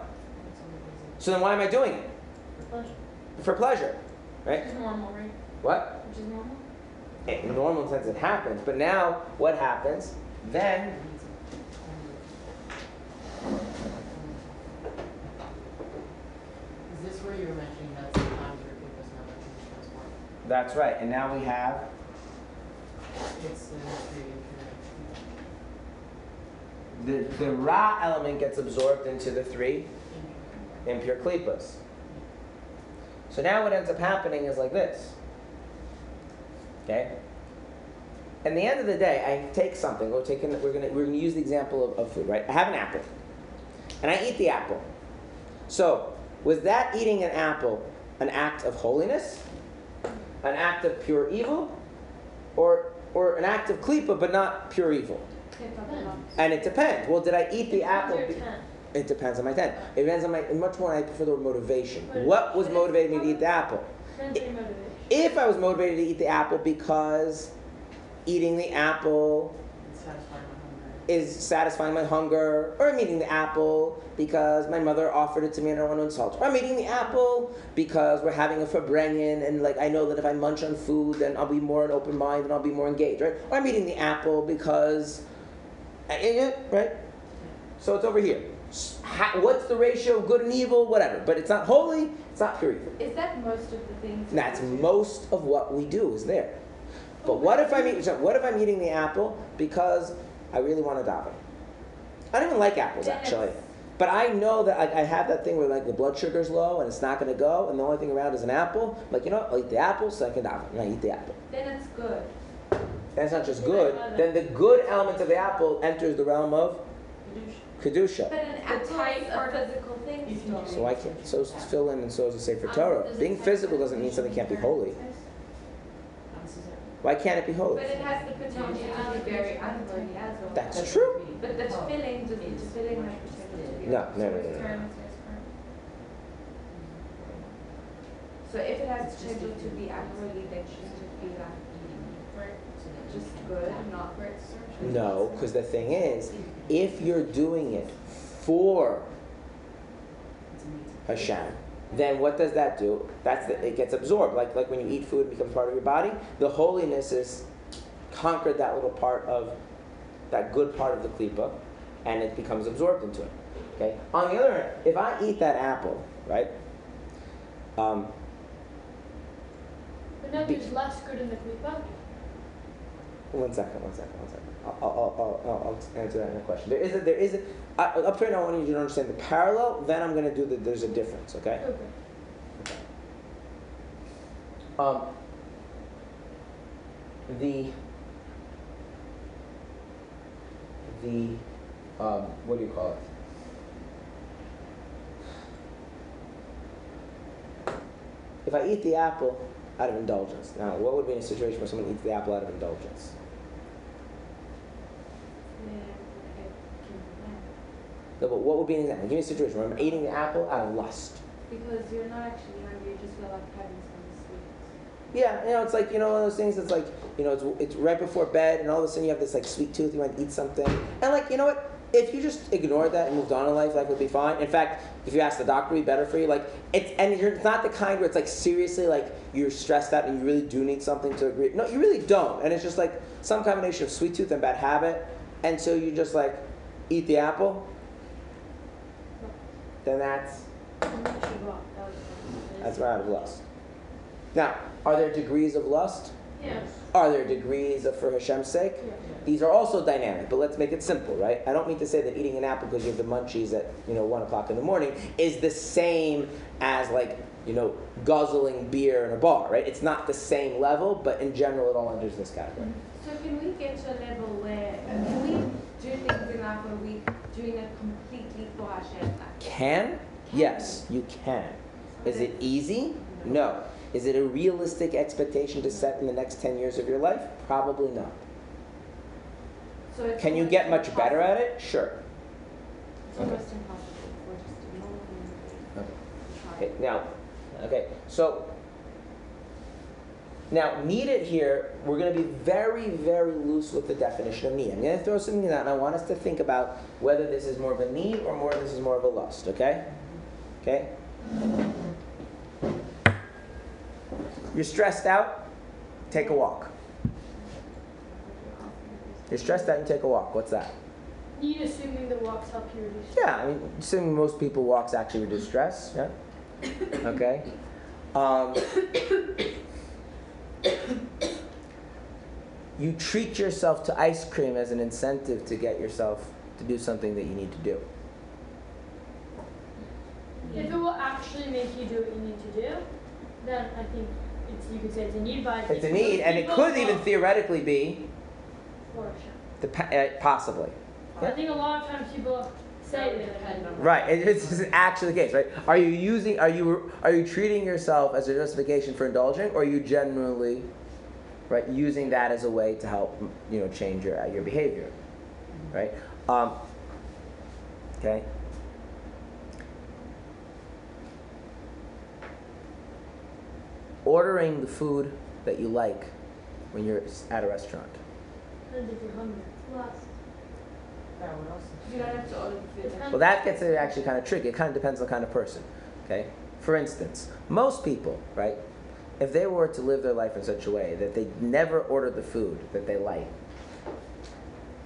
So then why am I doing it? For Pleasure. For pleasure, right? Which is normal, right? What? Which is normal. Eh, in the normal sense, it happens. But now, what happens? Then Before you were mentioning that sometimes your glucose never can transport. That's right. And now we have It's the the, the Ra element gets absorbed into the three impure klipas. So now what ends up happening is like this. Okay? At the end of the day, I take something. We're taking. We're gonna. We're gonna use the example of, of food, right? I have an apple, and I eat the apple. So, was that eating an apple an act of holiness, an act of pure evil, or or an act of klipa but not pure evil? And it depends. Well, did I eat the apple? It depends on my intent. It depends on my. Much more, I prefer the word motivation. What was motivating me to eat the apple? Depends on your motivation. If I was motivated to eat the apple because eating the apple It's satisfying my hunger. Is satisfying my hunger, or I'm eating the apple because my mother offered it to me and I don't want to insult her. Or I'm eating the apple because we're having a Farbrengen and like I know that if I munch on food, then I'll be more an open mind and I'll be more engaged, right? Or I'm eating the apple because, I- I- I- right? So it's over here. Ha- What's the ratio of good and evil? Whatever. But it's not holy. It's not pure evil. Is that most of the things? That's most of what we do is there. But what if I'm eating? What if I'm eating the apple because I really want to daven? I don't even like apples Then actually, but I know that I, I have that thing where like the blood sugar's low and it's not going to go, and the only thing around is an apple. Like you know, I'll eat the apple so I can daven, and I eat the apple. Then it's good. That's not just good. Then the good element of the apple enters the realm of kedusha. But an apple tight is a physical thing You still. can So I can't. So is tefillin and so is a Sefer oh, Torah. Being physical doesn't mean something can't be holy. Not necessarily. Why can't it be holy? But it has the potential to be very unholy as well. That's true. But the filling, does the filling have potential to be? No, no, no, no, no. So if it has potential to be unholy, then shouldn't it be like just good, not great search No, because the thing is, if you're doing it for Hashem, then what does that do? That's the, it gets absorbed. Like like when you eat food, it becomes part of your body. The holiness is conquered that little part of that good part of the klipa, and it becomes absorbed into it. Okay. On the other hand, if I eat that apple, right? Um, But now there's less good in the klipa. One second, one second, one second. I'll, I'll, I'll, I'll, I'll answer that in a question. There is a, there is a, I, up here now I want you to understand the parallel, then I'm going to do the, there's a difference, okay? Okay. Um, the, the, um, what do you call it? If I eat the apple out of indulgence, now what would be in a situation where someone eats the apple out of indulgence? No, but what would be an example? Give me a situation where I'm eating the apple out of lust. Because you're not actually hungry, you just feel like having some sweets. Yeah, you know, it's like you know one of those things. It's like you know, it's, it's right before bed, and all of a sudden you have this like sweet tooth. You want to eat something, and like you know what? If you just ignored that and moved on in life, life would be fine. In fact, if you ask the doctor, it'd be better for you. Like it's and you're it's not the kind where it's like seriously like you're stressed out and you really do need something to agree. No, you really don't, and it's just like some combination of sweet tooth and bad habit, and so you just like eat the apple. Then that's And then she walked. That was that's right out of lust. Now, are there degrees of lust? Yes. Are there degrees of for Hashem's sake? Yeah. These are also dynamic, but let's make it simple, right? I don't mean to say that eating an apple because you have the munchies at you know one o'clock in the morning is the same as like you know guzzling beer in a bar, right? It's not the same level, but in general, it all enters this category. So can we get to a level where, can we do things in life where we doing it completely for Hashem? Can? Yes, you can. Is it easy? No. Is it a realistic expectation to set in the next ten years of your life? Probably not. So it's Can you get much better at it? Sure. It's almost impossible for just a normal Okay. Okay, now, okay, so now needed here, we're going to be very, very loose with the definition of need. I'm going to throw something out, and I want us to think about whether this is more of a need or more this is more of a lust. Okay, okay. You're stressed out. Take a walk. You're stressed out. You take a walk. What's that? You assuming the walks help you reduce. Yeah, I mean, assuming most people walks actually reduce stress. Yeah. Okay? Um, you treat yourself to ice cream as an incentive to get yourself to do something that you need to do. If it will actually make you do what you need to do, then I think it's, you could say it's a need, but It's a need, and it could even theoretically be the uh, possibly. I think a lot of times people say that Depend on- Right, it- it's, it's actually the case, right? Are you using, are you, are you treating yourself as a justification for indulging, or are you generally, right, using that as a way to help, you know, change your your behavior, right? Um, okay. Ordering the food that you like when you're at a restaurant. depends if you're hungry. That would also. You don't have to order the food. Depends- Well, that gets it actually kind of tricky. It kind of depends on the kind of person. Okay? For instance, most people, right, if they were to live their life in such a way that they never ordered the food that they like,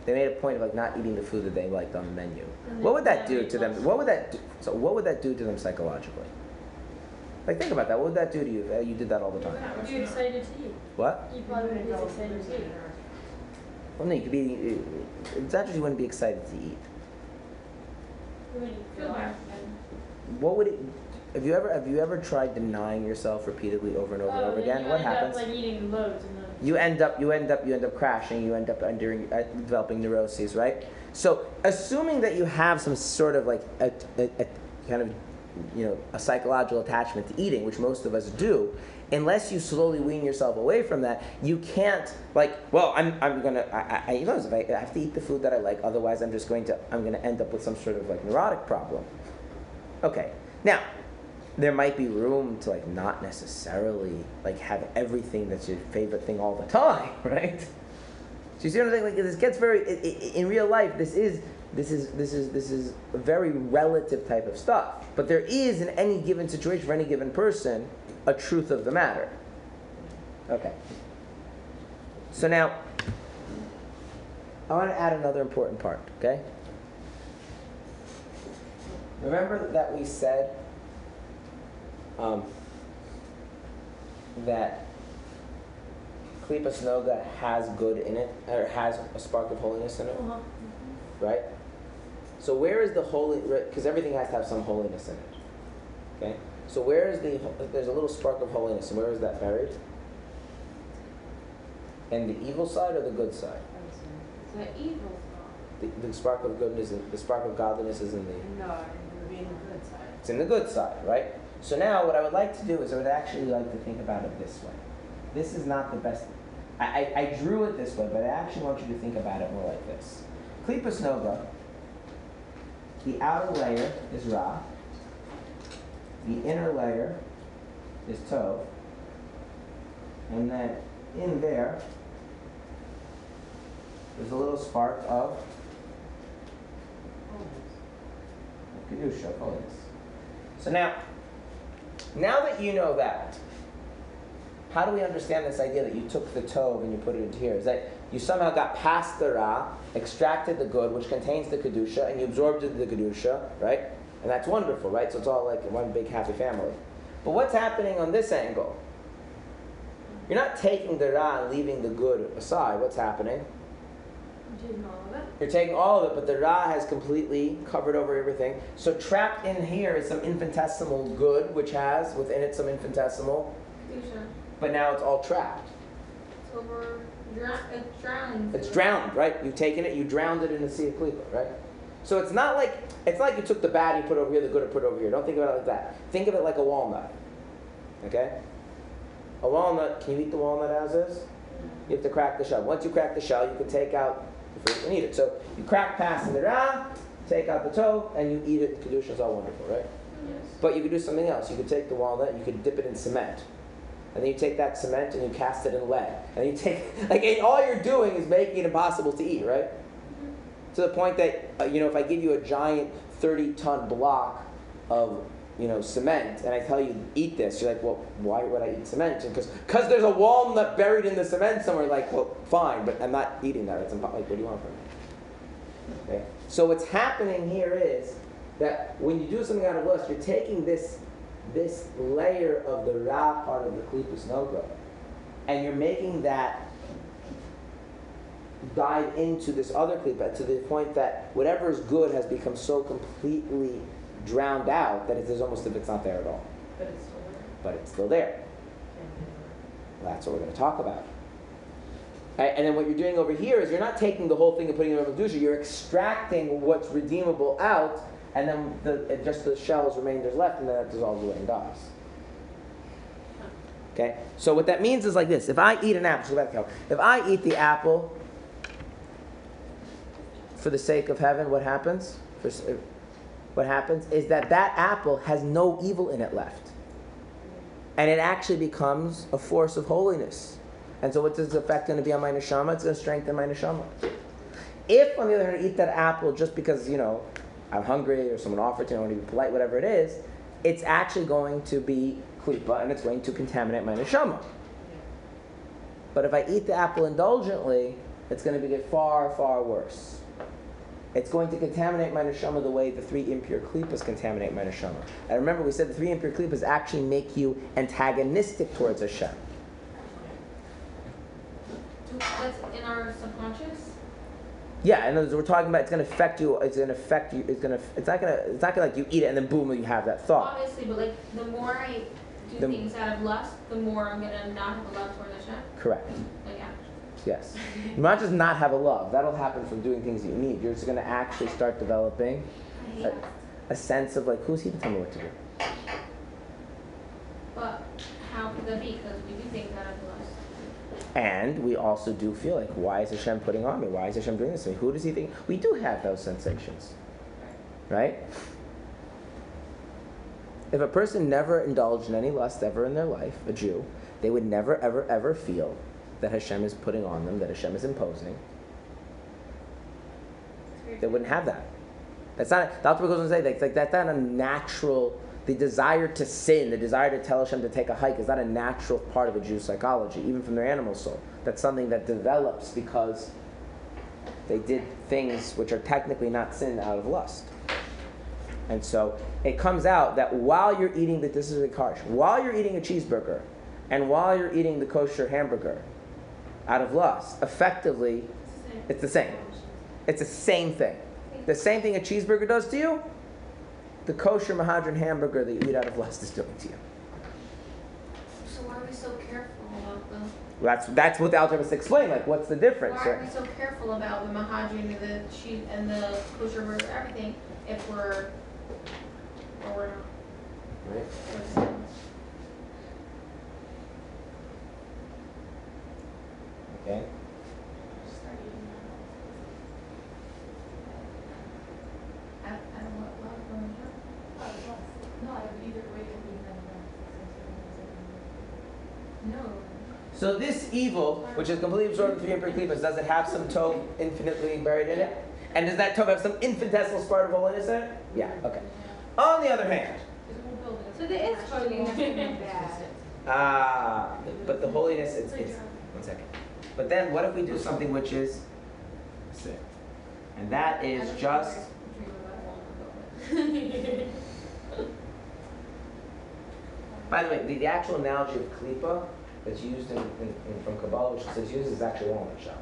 they made a point of like not eating the food that they liked on the menu. What would that do to them? What would that do? So what would that do to them psychologically? Like think about that. What would that do to you? Uh, You did that all the time. You're excited to eat. What? You probably wouldn't be excited to eat. Well, no, you could be. It's not just you wouldn't be excited to eat. You wouldn't Feel feel bad. What would it? Have you ever have you ever tried denying yourself repeatedly over and over and Oh, over again? What happens? Up, like eating loads and then. you end up you end up you end up crashing you end up under, uh, developing neuroses right so assuming that you have some sort of like a, a, a kind of you know a psychological attachment to eating which most of us do unless you slowly wean yourself away from that you can't like well i'm, I'm gonna I, I, you know if I, I have to eat the food that i like otherwise i'm just going to i'm gonna end up with some sort of like neurotic problem okay now there might be room to like not necessarily like have everything that's your favorite thing all the time, right? So you see what I'm saying? Like this gets very i i in real life. This is this is this is this is a very relative type of stuff. But there is in any given situation for any given person a truth of the matter. Okay. So now I want to add another important part. Okay. Remember that we said um, that Klippas Noga has good in it, or has a spark of holiness in it, Uh-huh. right? So where is the holy? Because everything has to have some holiness in it. Okay. So where is the? There's a little spark of holiness, and where is that buried? And the evil side or the good side? The evil's not. The, the spark of goodness, and the spark of godliness is in the. No, it would be in the good side. It's in the good side, right? So now what I would like to do is I would actually like to think about it this way. This is not the best. I, I, I drew it this way, but I actually want you to think about it more like this. Klippas Noga, the outer layer is Ra, the inner layer is Tov, and then in there, there's a little spark of Kedusha, holiness. So now, now that you know that, how do we understand this idea that you took the tov and you put it into here? Is that you somehow got past the ra, extracted the good, which contains the kedusha, and you absorbed the kedusha, right? And that's wonderful, right? So it's all like one big happy family. But what's happening on this angle? You're not taking the ra and leaving the good aside. What's happening? I'm taking all of it. You're taking all of it, but the Ra has completely covered over everything. So trapped in here is some infinitesimal good, which has within it some infinitesimal, Kedusha. but now it's all trapped. It's over, drown, it drowns. It's drowned, right? You've taken it, you drowned it in the sea of Cleveland, right? So it's not like it's not like you took the bad, you put over here, the good, and put over here. Don't think about it like that. Think of it like a walnut. Okay? A walnut, can you eat the walnut as is? You have to crack the shell. Once you crack the shell, you can take out the fruit and eat it. So you crack past the ah, ra, take out the tov, and you eat it. The kedusha is all wonderful, right? Yes. But you could do something else. You could take the walnut, you could dip it in cement. And then you take that cement and you cast it in lead. And you take, like, and all you're doing is making it impossible to eat, right? To the point that, uh, you know, if I give you a giant 30 ton block of, you know, cement and I tell you, eat this, you're like, well, why would I eat cement? Because because there's a walnut buried in the cement somewhere. Like, well, fine, but I'm not eating that. It's impo- like, what do you want from me? Okay. So what's happening here is that when you do something out of lust, you're taking this this layer of the Ra part of the Klippas Noga, and you're making that dive into this other Klippa to the point that whatever is good has become so completely drowned out that it is almost if it's not there at all. But it's still there. But it's still there. That's what we're going to talk about. Right, and then what you're doing over here is you're not taking the whole thing and putting it in a Kedusha, you're extracting what's redeemable out, and then the, just the shells remainders left, and then that dissolves away and dies. Okay? So what that means is like this. If I eat an apple, so back to if I eat the apple for the sake of heaven, what happens? For, uh, what happens is that that apple has no evil in it left. And it actually becomes a force of holiness. And so what's the effect going to be on my neshama? It's going to strengthen my neshama. If, on the other hand, I eat that apple just because, you know, I'm hungry or someone offered to, I want to be polite, whatever it is, it's actually going to be klipa and it's going to contaminate my neshama. But if I eat the apple indulgently, it's going to get far, far worse. It's going to contaminate my neshama the way the three impure klipas contaminate my neshama. And remember, we said the three impure klipas actually make you antagonistic towards Hashem. That's in our subconscious? Yeah, and we're talking about it's going to affect you. It's going to affect you. It's going to. It's not going to. It's not going to like you eat it and then boom, you have that thought. Obviously, but like, the more I do The- things out of lust, the more I'm gonna not have a love toward Hashem. Correct. Like, yeah. Yes. You might just not have a love. That'll happen from doing things that you need. You're just going to actually start developing a, a sense of like, who's he to tell me what to do? But how could that be? Because we do things out of lust. And we also do feel like, why is Hashem putting on me? Why is Hashem doing this to me? Who does he think? We do have those sensations. Right? If a person never indulged in any lust ever in their life, a Jew, they would never, ever, ever feel that Hashem is putting on them, that Hashem is imposing. They wouldn't have that. That's not, the Alter goes on to say, that's, like, that's not a natural, the desire to sin, the desire to tell Hashem to take a hike is not a natural part of a Jew's psychology, even from their animal soul. That's something that develops because they did things which are technically not sin out of lust. And so it comes out that while you're eating the, this is really harsh, while you're eating a cheeseburger and while you're eating the kosher hamburger out of lust, effectively, it's the same. It's the same thing. The same thing a cheeseburger does to you, the kosher Mehadrin hamburger that you eat out of lust is doing to you. So why are we so careful about the? That's, that's what the Rebbe explained. Like, what's the difference? Why are we so careful about the mehadrin and the cheese and the kosher burger, everything, if we're, or we're not? Right. We're just- Okay. Out, out of what love or Hashem? No, either way, it would No. So this evil, which is completely absorbed in three impure klipas, does it have some tov infinitely buried in it? And does that tov have some infinitesimal spark of holiness in it? Yeah. Okay. On the other hand, So there is holiness in that. ah, but the holiness, it's, it's one second. But then, what if we do something which is sin, and that is just By the way, the, the actual analogy of klipa that's used in, in, in from Kabbalah, which is used, is actually walnut shell.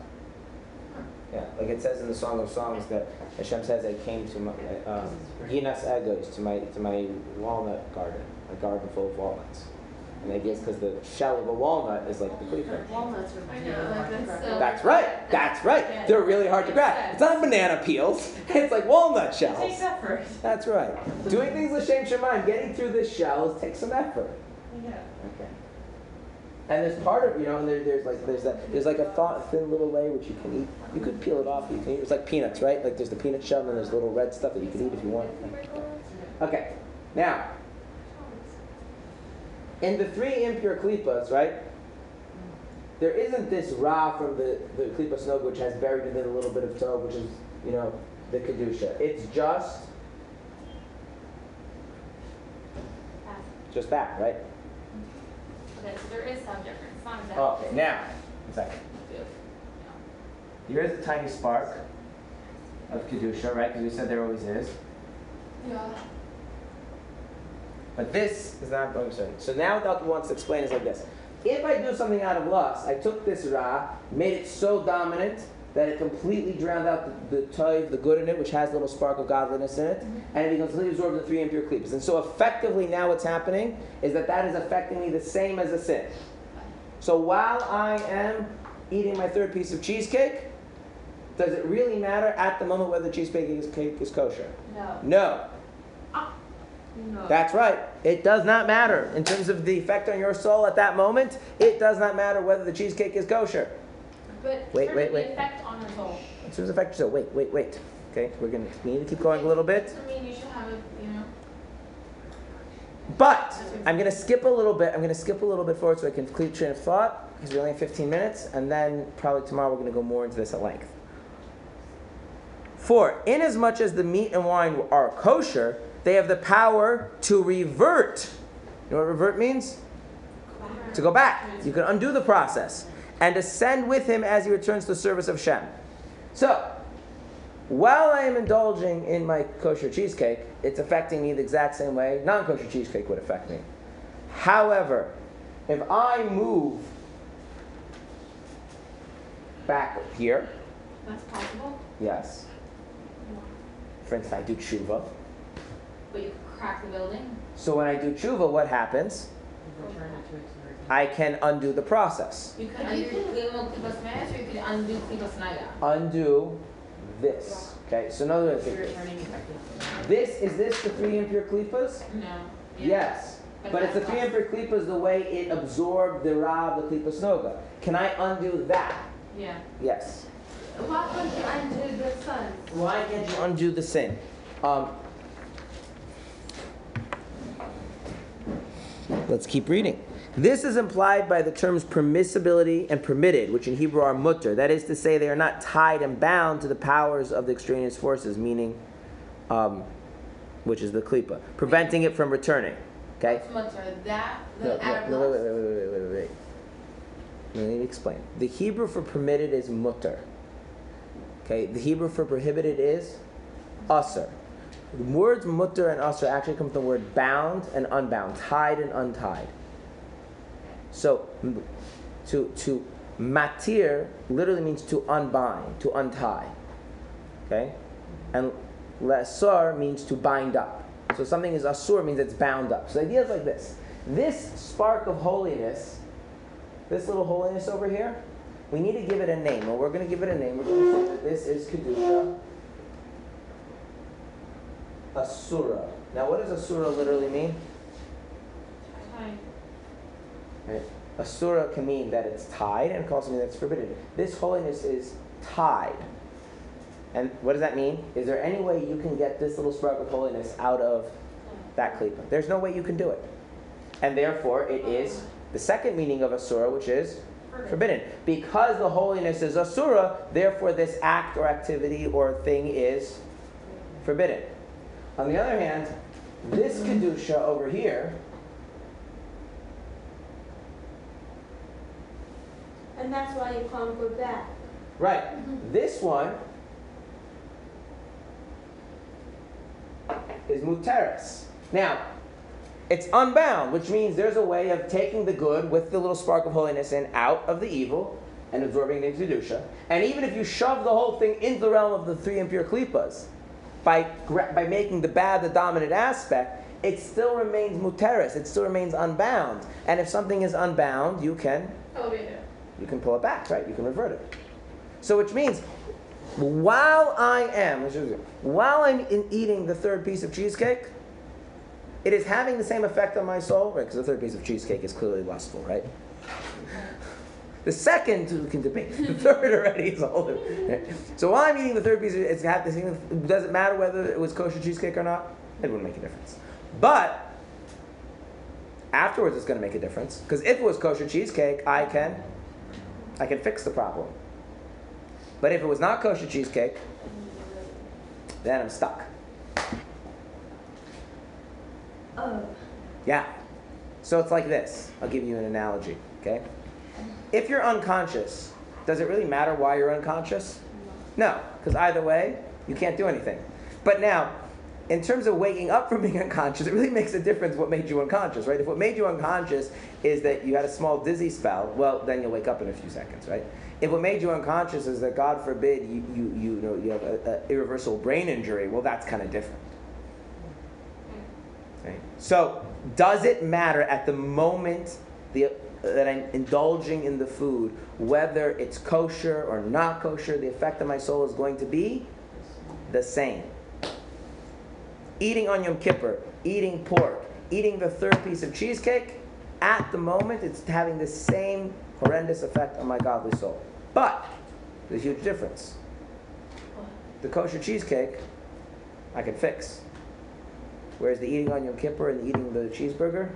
Yeah, like it says in the Song of Songs that Hashem says, "I came to my uh, ginas egoz to my to my walnut garden, a garden full of walnuts." And I guess because the shell of a walnut is like the klipa. Walnuts are I know, like, that's That's right. That's right. They're really hard to grab. It's not banana peels. It's like walnut shells. Take effort. That's right. Doing things with Shem Shemaim, getting through this shell takes some effort. Yeah. Okay. And there's part of you know, and there, there's like there's that there's like a thought, thin little layer which you can eat. You could peel it off. You can eat. It's like peanuts, right? Like there's the peanut shell, and then there's little red stuff that you can eat if you want. Okay. Now, in the three impure klipas, right? There isn't this ra from the the klipas noga which has buried in it a little bit of tov, which is you know the kedusha. It's just just that, right? Mm-hmm. Okay, so there is some difference, it's not exactly. Okay, now, one second. Here's a tiny spark of Kedusha, right? Because we said there always is. Yeah. But this is not going certain. So now what Alter wants to explain is like this. If I do something out of lust, I took this ra, made it so dominant that it completely drowned out the, the toiv, the good in it, which has a little spark of godliness in it, mm-hmm. and it becomes completely absorbed in the three impure klipas. And so effectively now what's happening is that that is affecting me the same as a sin. So while I am eating my third piece of cheesecake, does it really matter at the moment whether the cheesecake is, cake is kosher? No. No. No. That's right. It does not matter in terms of the effect on your soul at that moment. It does not matter whether the cheesecake is kosher. But Wait, in terms wait, of wait. effect on your soul. In terms of affect your soul. Wait, wait, wait. Okay, we're gonna we need to keep going a little bit. I mean, you should have it, you know. But I'm gonna skip a little bit. I'm gonna skip a little bit forward so I can complete train of thought because we only have 15 minutes, and then probably tomorrow we're gonna go more into this at length. For inasmuch as the meat and wine are kosher, they have the power to revert. You know what revert means? To go back. You can undo the process and ascend with him as he returns to the service of Shem. So, while I am indulging in my kosher cheesecake, it's affecting me the exact same way non kosher cheesecake would affect me. However, if I move back here, That's possible. yes. For instance, I do tshuva. But you could crack the building. So when I do tshuva, what happens? Return it to its original. I can undo the process. You could But undo you can- Klipas Mesh or you could undo Klipas Naya. Undo this. Okay, so in other words, You're returning effective. this is this the three impure klipas? No. Yes. But it's the three impure klipas the way it absorbed the ra of the klipas noga. Can I undo that? Yeah. Yes. Why can't you undo the sin? Why can't you undo the sin? Um, let's keep reading. This is implied by the terms permissibility and permitted, which in Hebrew are mutter. That is to say, they are not tied and bound to the powers of the extraneous forces, meaning, um, which is the klipa, preventing it from returning. Okay? Mutter? That, the no, no, wait, wait, wait, wait, wait, wait, wait. Let me explain. The Hebrew for permitted is mutter. Okay, the Hebrew for prohibited is asur. The words mutter and asur actually come from the word bound and unbound, tied and untied. So, to to matir literally means to unbind, to untie. Okay, and lesar means to bind up. So something is asur means it's bound up. So the idea is like this: this spark of holiness, this little holiness over here, we need to give it a name, and we're going to give it a name. We're going to say that this is kedusha asura. Now, what does asura literally mean? Fine. Right? Asura can mean that it's tied, and can also mean that it's forbidden. This holiness is tied. And what does that mean? Is there any way you can get this little spark of holiness out of that klipa? There's no way you can do it. And therefore, it is the second meaning of asura, which is forbidden. Because the holiness is asura, therefore this act or activity or thing is forbidden. On the other hand, this kedusha over here And that's why you can't go back. Right. Mm-hmm. This one is muteris. Now, it's unbound, which means there's a way of taking the good with the little spark of holiness in out of the evil and absorbing it into kedusha. And even if you shove the whole thing into the realm of the three impure klipas, by by making the bad the dominant aspect, it still remains muteris. It still remains unbound. And if something is unbound, you can you can pull it back, right? You can revert it. So, which means, while I am, while I'm in eating the third piece of cheesecake, it is having the same effect on my soul, right? Because the third piece of cheesecake is clearly lustful, right? The second we can debate. The third already is whole So while I'm eating the third piece, it's have the same. Does it matter whether it was kosher cheesecake or not? It wouldn't make a difference. But afterwards, it's going to make a difference because if it was kosher cheesecake, I can I can fix the problem. But if it was not kosher cheesecake, then I'm stuck. Oh. Yeah. So it's like this. I'll give you an analogy, okay? If you're unconscious, does it really matter why you're unconscious? No, because either way, you can't do anything. But now, in terms of waking up from being unconscious, it really makes a difference what made you unconscious, right? If what made you unconscious is that you had a small dizzy spell, well, then you'll wake up in a few seconds, right? If what made you unconscious is that, God forbid, you, you, you, know, you have an irreversible brain injury, well, that's kind of different. Right? So, does it matter at the moment the, that I'm indulging in the food, whether it's kosher or not kosher, the effect on my soul is going to be the same. Eating on Yom Kippur, eating pork, eating the third piece of cheesecake, at the moment it's having the same horrendous effect on my godly soul. But there's a huge difference. The kosher cheesecake, I can fix. Whereas the eating on Yom Kippur and the eating the cheeseburger,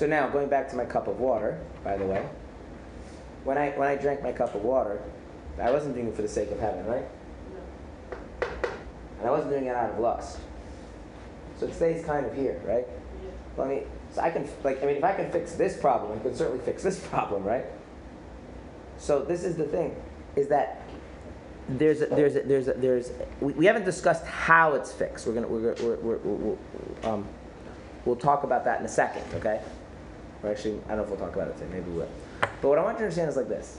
So now going back to my cup of water, by the way, when I when I drank my cup of water, I wasn't doing it for the sake of heaven, right? And I wasn't doing it out of lust. So it stays kind of here, right? Let me so I can like I mean if I can fix this problem, I can certainly fix this problem, right? So this is the thing, is that there's a, there's a, there's a, there's we, we haven't discussed how it's fixed. We're gonna we're, we're, we're, we're, um, we'll talk about that in a second, okay? Or actually, I don't know if we'll talk about it today. Maybe we will. But what I want you to understand is like this.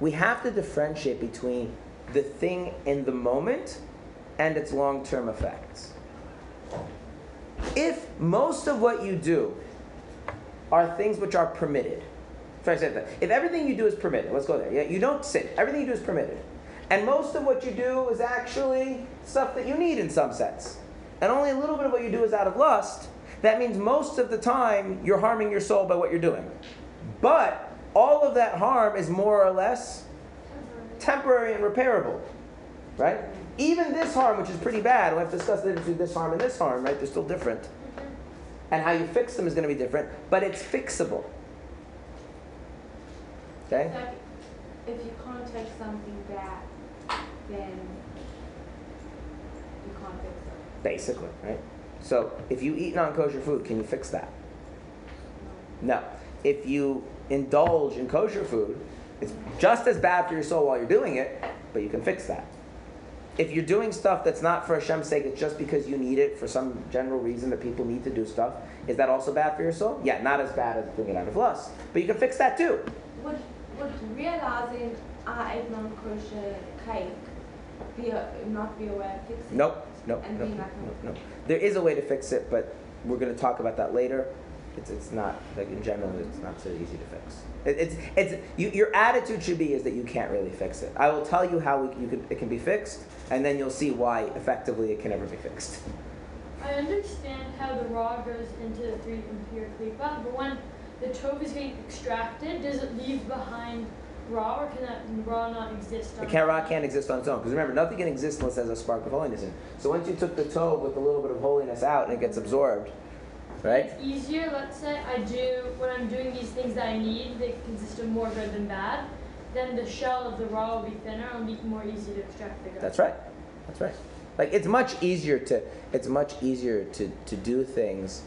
We have to differentiate between the thing in the moment and its long-term effects. If most of what you do are things which are permitted, example, if everything you do is permitted, let's go there. Yeah, you don't sin. Everything you do is permitted. And most of what you do is actually stuff that you need in some sense. And only a little bit of what you do is out of lust, that means most of the time you're harming your soul by what you're doing. But all of that harm is more or less temporary and repairable. Right? Even this harm, which is pretty bad, we'll have to discuss the difference between this harm and this harm, right? They're still different. And how you fix them is going to be different, but it's fixable. Okay? If you can't take something back, then you can't fix it. Basically, right? So if you eat non kosher food, can you fix that? No. If you indulge in kosher food, it's just as bad for your soul while you're doing it, but you can fix that. If you're doing stuff that's not for Hashem's sake, it's just because you need it for some general reason that people need to do stuff, is that also bad for your soul? Yeah, not as bad as doing it out of lust. But you can fix that too. Would, would realizing ah, I ate non-kosher cake be a, not be aware of fixing Nope, it? nope, And nope, being like, nope, nope. There is a way to fix it, but we're going to talk about that later. It's, it's not like in general it's not so easy to fix. It, it's it's you, your attitude should be is that you can't really fix it. I will tell you how we, you could, it can be fixed, and then you'll see why effectively it can never be fixed. I understand how the ra goes into the three impure klipa, but when the tov is getting extracted, does it leave behind ra, or can that ra not exist? The on can't, ra its own? can't exist on its own because remember nothing can exist unless there's a spark of holiness in. it. So once you took the tov with a little bit of holiness out and it gets absorbed, right? It's easier, let's say I do, when I'm doing these things that I need that consist of more good than bad, then the shell of the raw will be thinner and be more easy to extract the good. That's right. That's right. Like it's much easier to it's much easier to, to do things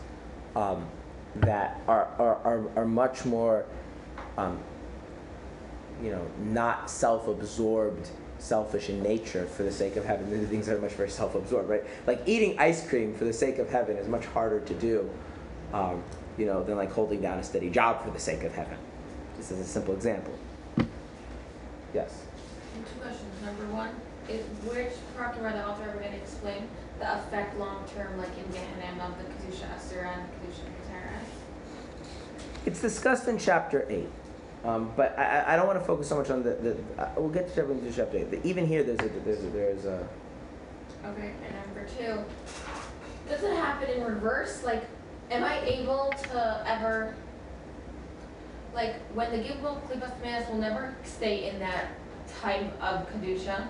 um, that are, are, are, are much more um, you know not self-absorbed selfish in nature for the sake of heaven the things that are much very self-absorbed right like eating ice cream for the sake of heaven is much harder to do um, you know than like holding down a steady job for the sake of heaven just as a simple example yes Two questions. Number one, is which part where the author are going to explain the effect long term, like in Gehenna of the Kedusha Asura and Kedusha Ketera? It's discussed in chapter 8. Um, but I, I- don't want to focus so much on the. the uh, we'll get to chapter 8. But even here, there's a. There's a, there's a Okay, and number two, does it happen in reverse? Like, am I able to ever, like, when the Klipas Manas will never stay in that type of Kadusha.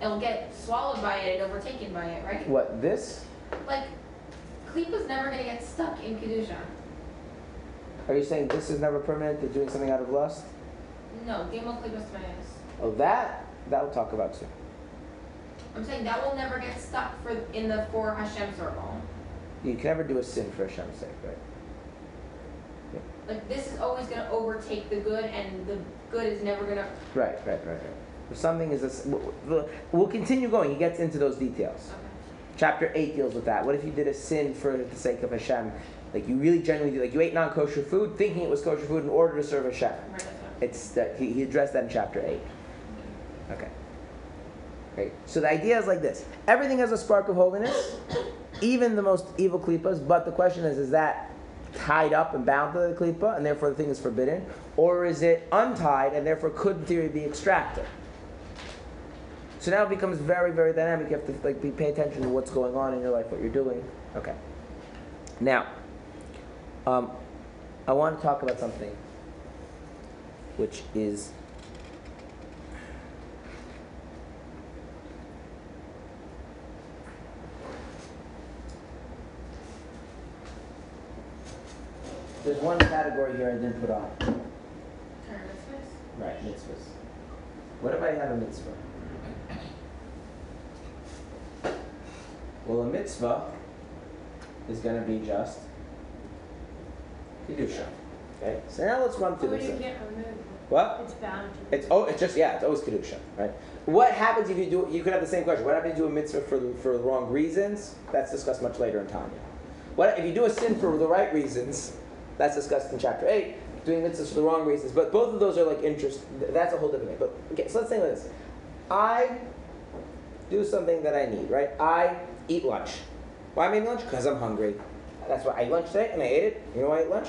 It'll get swallowed by it and overtaken by it, right? what? This? Like, Klipa's never gonna get stuck in Kedusha. Are you saying this is never permanent? They're doing something out of lust? No, Gilgal Klipas. Oh, that? That we'll talk about soon. I'm saying that will never get stuck for in the for Hashem circle. You can never do a sin for Hashem's sake, right? Yeah. like this is always gonna overtake the good and the good is never gonna, Right, right, right, right. If something is a s w- w- we'll continue going. He gets into those details. okay. Chapter 8 deals with that. What if you did a sin for the sake of Hashem? Like you really genuinely, like you ate non kosher food thinking it was kosher food in order to serve Hashem. Right, It's that he, he addressed that in chapter 8. Okay. Great. So the idea is like this everything has a spark of holiness, even the most evil klippas, but the question is is that tied up and bound to the klippa and therefore the thing is forbidden? Or is it untied and therefore could in theory be extracted? So now it becomes very, very dynamic. You have to like be pay attention to what's going on in your life, what you're doing. Okay. Now, um, I want to talk about something which is there's one category here I didn't put on. Right, mitzvahs. What if I have a mitzvah? Well, a mitzvah is going to be just kedusha. Okay. So now let's run through But this. you can't remove it. What? It's bound to. It's oh, it's just yeah, it's always kedusha, right? What happens if you do? You could have the same question. What happens if you do a mitzvah for the, for the wrong reasons? That's discussed much later in Tanya. What if you do a sin for the right reasons? That's discussed in chapter eight. Doing mitzvahs for the wrong reasons, but both of those are like interest. That's a whole different thing. But okay, so let's think like this. I do something that I need, right? I eat lunch. Why am I eating lunch? Because I'm hungry. That's why I ate lunch today, and I ate it. You know why I ate lunch?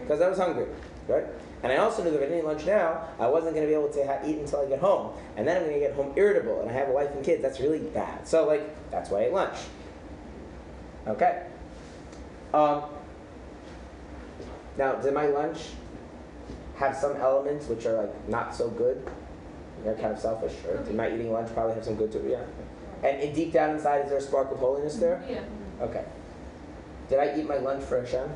Because I was hungry, right? And I also knew that if I didn't eat lunch now, I wasn't going to be able to ha- eat until I get home. And then I'm going to get home irritable, and I have a wife and kids. That's really bad. So, like, that's why I ate lunch. Okay. Um, now, did my lunch have some elements which are like not so good? They're kind of selfish. Or did my eating lunch probably have some good to it? Yeah. And, and deep down inside, is there a spark of holiness there? Yeah. Okay. Did I eat my lunch for Hashem?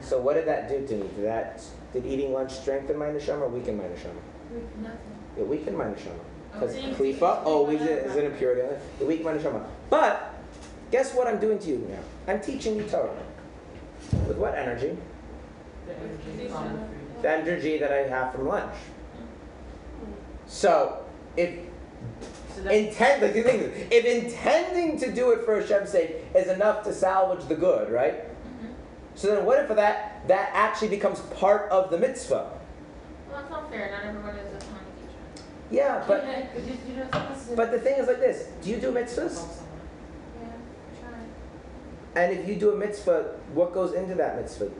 So what did that do to me? Did that did eating lunch strengthen my neshama or weaken my neshama? Nothing. It weakened my neshama. Because Okay. klipa always is an impurity. It weakened my neshama. But guess what I'm doing to you now? I'm teaching you Torah. With what energy? The energy from the food. The energy that I have from lunch. So if So intent, like the thing if intending to do it for Hashem's sake is enough to salvage the good, right? Mm-hmm. So then, what if that that actually becomes part of the mitzvah? Well, that's not fair, not everyone is a teacher. Yeah, but But you, you know, supposed to. but the thing is like this: Do you do mitzvahs? Yeah, try. And if you do a mitzvah, what goes into that mitzvah?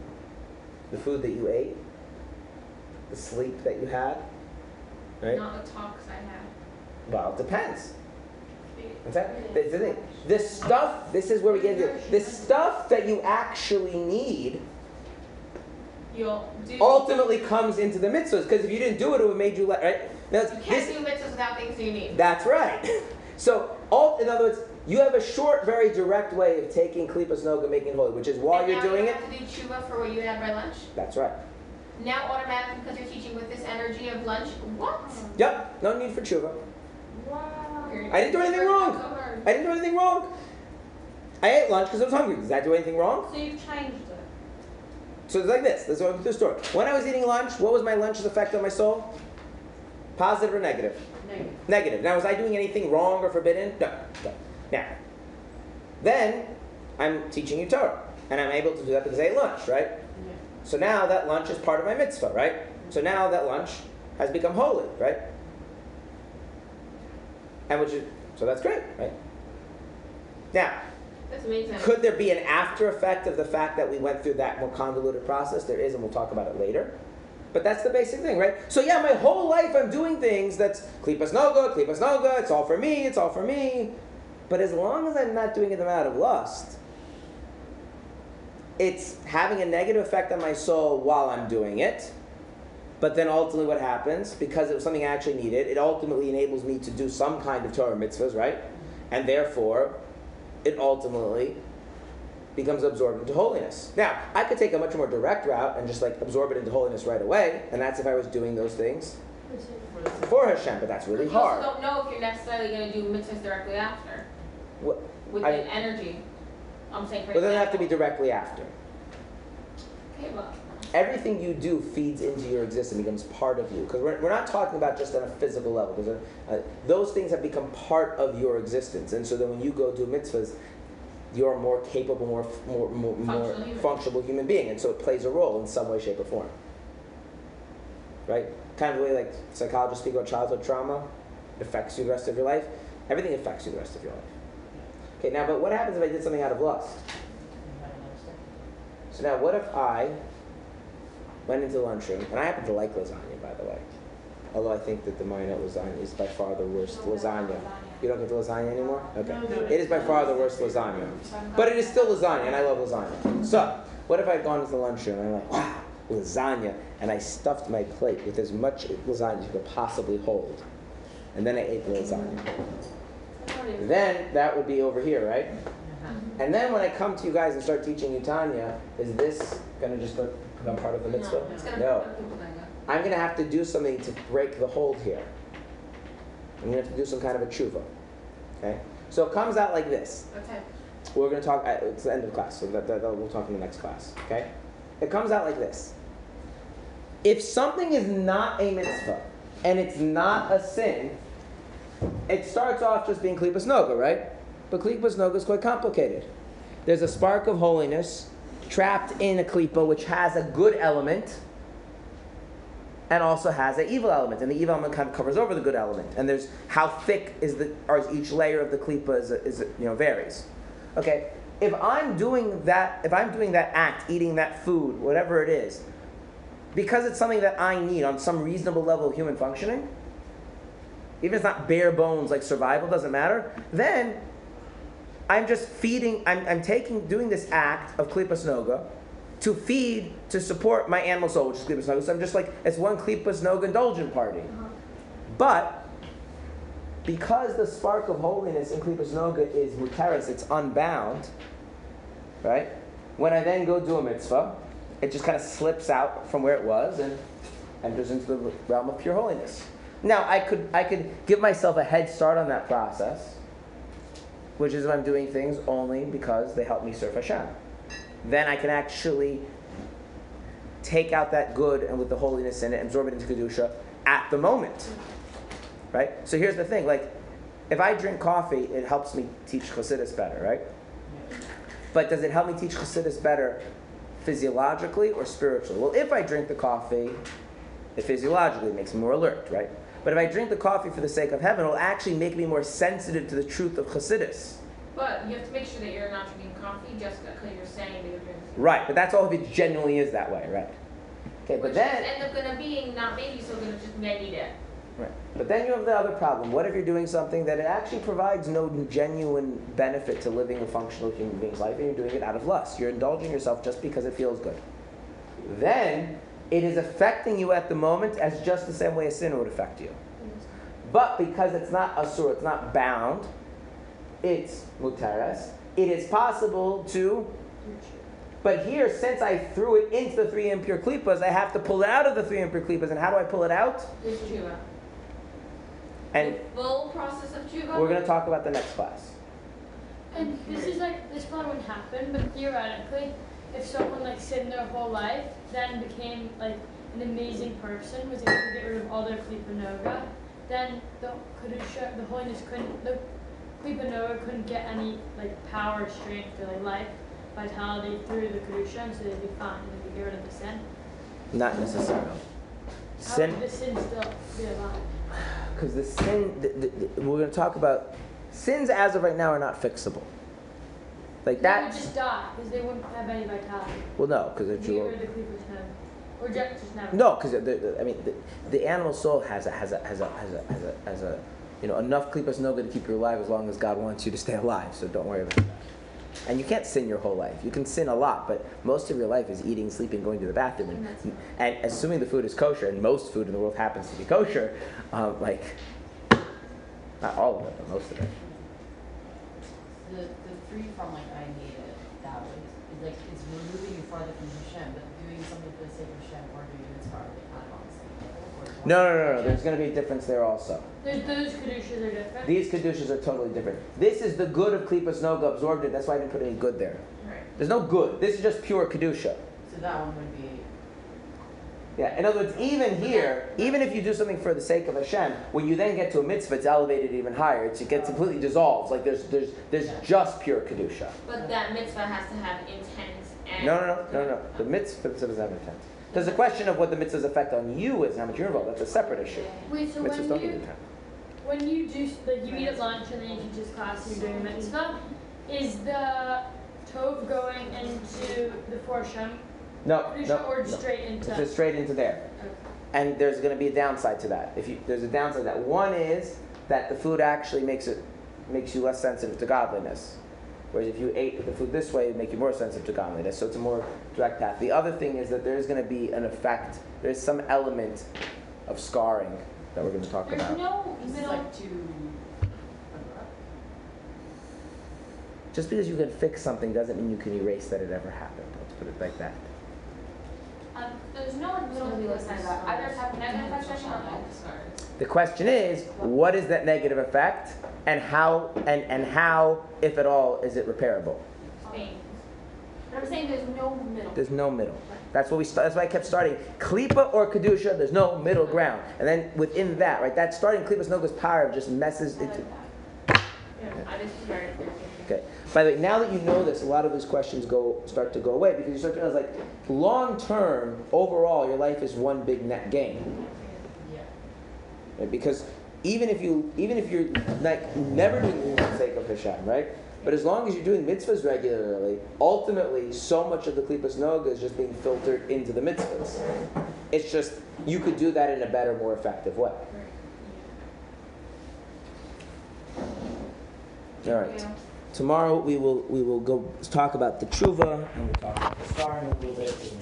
The food that you ate, the sleep that you had, right? Not the talks I had. Well, it depends. What's that? That's the thing. The stuff. This is where we get into the stuff that you actually need. Ultimately, comes into the mitzvahs because if you didn't do it, it would have made you let right. Now, You this- can't do mitzvahs without things you need. That's right. So, all, in other words, you have a short, very direct way of taking klipas noga, making it holy, which is while and you're doing you it. have to do tshuva for what you had by lunch. That's right. Now automatically because you're teaching with this energy of lunch. What? Yep. No need for tshuva. Wow. I didn't do anything wrong. so. I didn't do anything wrong. I ate lunch because I was hungry. Does that do anything wrong? So you've changed it. So it's like this. This is what the story. When I was eating lunch, what was my lunch's effect on my soul? Positive or negative? negative. Negative. Now, was I doing anything wrong or forbidden? No. no. Now, then I'm teaching you Torah, and I'm able to do that because I ate lunch, right? Yeah. So now that lunch is part of my mitzvah, right? So now that lunch has become holy, right? And which is so that's great, right? Now, That's amazing. could there be an after effect of the fact that we went through that more convoluted process? There is, and we'll talk about it later. But that's the basic thing, right? So yeah, my whole life I'm doing things that's klipas noga, klipas noga. It's all for me. It's all for me. But as long as I'm not doing them out of lust, it's having a negative effect on my soul while I'm doing it. But then ultimately, what happens because it was something I actually needed, it ultimately enables me to do some kind of Torah mitzvahs, right? And therefore, it ultimately becomes absorbed into holiness. Now, I could take a much more direct route and just like absorb it into holiness right away, and that's if I was doing those things For Hashem, but that's really you hard. also don't know if you're necessarily going to do mitzvahs directly after What- with I- the energy. I'm saying for But then they have to be directly after. Okay, well, everything you do feeds into your existence, becomes part of you. Because we're, we're not talking about just on a physical level, because uh, those things have become part of your existence. And so then when you go do mitzvahs, you're a more capable, more, more, more, more Functional human. being. And so it plays a role in some way, shape, or form. Right? Kind of the way like psychologists speak about childhood trauma, it affects you the rest of your life. Everything affects you the rest of your life. Okay, now, but what happens if I did something out of lust? So now, what if I went into the lunchroom, and I happen to like lasagna, by the way. Although I think that the Mayanot lasagna is by far the worst lasagna. You don't get the lasagna anymore? Okay. It is by far the worst lasagna. But it is still lasagna, and I love lasagna. So, what if I had gone to the lunchroom and I'm like, wow, lasagna, and I stuffed my plate with as much lasagna as you could possibly hold. And then I ate the lasagna. Then that would be over here, right? Uh-huh. And then when I come to you guys and start teaching you Tanya, is this gonna just become part of the mitzvah? No. put people in there. I'm gonna have to do something to break the hold here. I'm gonna have to do some kind of a tshuva. Okay? So it comes out like this. Okay. We're gonna talk. At, it's the end of class, so that, that, that we'll talk in the next class. Okay? It comes out like this. If something is not a mitzvah and it's not a sin, it starts off just being klipas noga, right? But klipas noga is quite complicated. There's a spark of holiness trapped in a klipa which has a good element and also has an evil element, and the evil element kind of covers over the good element. And there's how thick is the or is each layer of the klipa is, is you know varies. Okay, if I'm doing that, if I'm doing that act, eating that food, whatever it is, because it's something that I need on some reasonable level of human functioning, even if it's not bare bones like survival doesn't matter, then I'm just feeding, I'm, I'm taking, doing this act of klipas noga to feed, to support my animal soul, which is klipas noga. So I'm just like, it's one klipas noga indulgent party. But because the spark of holiness in klipas noga is mutaris, it's unbound, right? When I then go do a mitzvah, it just kind of slips out from where it was and enters into the realm of pure holiness. Now, I could, I could give myself a head start on that process, which is if I'm doing things only because they help me serve Hashem. Then I can actually take out that good and with the holiness in it, absorb it into Kedusha at the moment. Right? So here's the thing like, if I drink coffee, it helps me teach Chassidus better, right? But does it help me teach Chassidus better physiologically or spiritually? Well, if I drink the coffee, it physiologically makes me more alert, right? But if I drink the coffee for the sake of heaven, it'll actually make me more sensitive to the truth of Chassidus. But you have to make sure that you're not drinking coffee just because you're saying that you're drinking. Right, but that's all if it genuinely is that way, right? Okay, but Which then end up gonna being not maybe so gonna just then eat it. Right. But then you have the other problem. What if you're doing something that it actually provides no genuine benefit to living a functional human being's life and you're doing it out of lust? You're indulging yourself just because it feels good. Then it is affecting you at the moment as just the same way a sin would affect you. But because it's not asur, it's not bound, it's mutares, it is possible to. But here, since I threw it into the three impure klipas, I have to pull it out of the three impure klipas. And how do I pull it out? There's tshuva. And Full process of tshuva? we're going to talk about the next class. And this is like this probably wouldn't happen, but theoretically, if someone like sinned their whole life, then became like an amazing person, was able to get rid of all their klipanoga, then the kedusha, the holiness couldn't, the klipanoga couldn't get any like power, strength, or like life, vitality through the kedusha, and so they'd be fine. They'd get rid of the sin. Not necessarily. How Sin, would the sin still be alive? because the sin, the, the, the- we're going to talk about sins as of right now are not fixable. Like They would that. just die because they wouldn't have any vitality. Well, no, because if Get you rid of the klipas never, or just just never. no, because the, the, I mean the, the animal soul has a has a has a has a has a, has a you know enough klipas noga to keep you alive as long as God wants you to stay alive. So don't worry about that. And you can't sin your whole life. You can sin a lot, but most of your life is eating, sleeping, going to the bathroom, and, and assuming the food is kosher, and most food in the world happens to be kosher, um, like not all of it, but most of it. The, the free from like I need it that way is like it's removing you farther from Hashem, but doing something for the sake of Hashem or doing it farther kind of on the same level. No, no, no, no. There's going to be a difference there also. There's those kedushas are different. These kedushas are totally different. This is the good of klipas noga absorbed it. That's why I didn't put any good there. Right. There's no good. This is just pure kedusha. So that one would be Yeah, in other words, even here, even if you do something for the sake of Hashem, when you then get to a mitzvah, it's elevated even higher. It's, it gets completely dissolved. Like there's there's there's just pure kedusha. But that mitzvah has to have intent and. No, no, no, no, no. The mitzvah doesn't have intent. There's a question of what the mitzvah's effect on you is, how much you're involved. That's a separate issue. Wait, so Mitzvahs when you when you do like you eat at lunch and then you teach this class and you're doing a mitzvah, is the tov going into the foreshem No, no, or no. straight into? It's just straight into there. And there's going to be a downside to that. If you, there's a downside to that. One is that the food actually makes it makes you less sensitive to godliness. Whereas if you ate the food this way, it would make you more sensitive to godliness. So it's a more direct path. The other thing is that there's going to be an effect. There's some element of scarring that we're going to talk There's about. no This is middle, like too. Just because you can fix something doesn't mean you can erase that it ever happened. Let's put it like that. Um, there's no like middle of the sign about either negative effects or not. The question is, what is that negative effect, and how, and, and how, if at all, is it repairable? I'm saying there's no middle. There's no middle. That's what we. That's why I kept starting klipa or kedusha. There's no middle ground. And then within that, right, that starting klipas noga's power just messes I into. like that. I just started. By the way, now that you know this, a lot of those questions go start to go away because you start to realize, like, long term, overall, your life is one big net gain. Yeah. Right? Because even if you, even if you're like never doing the sake of Hashem, right? But as long as you're doing mitzvahs regularly, ultimately, so much of the klipas noga is just being filtered into the mitzvahs. It's just you could do that in a better, more effective way. All right. Tomorrow we will we will go talk about the tshuva and we'll talk about the star and a little bit.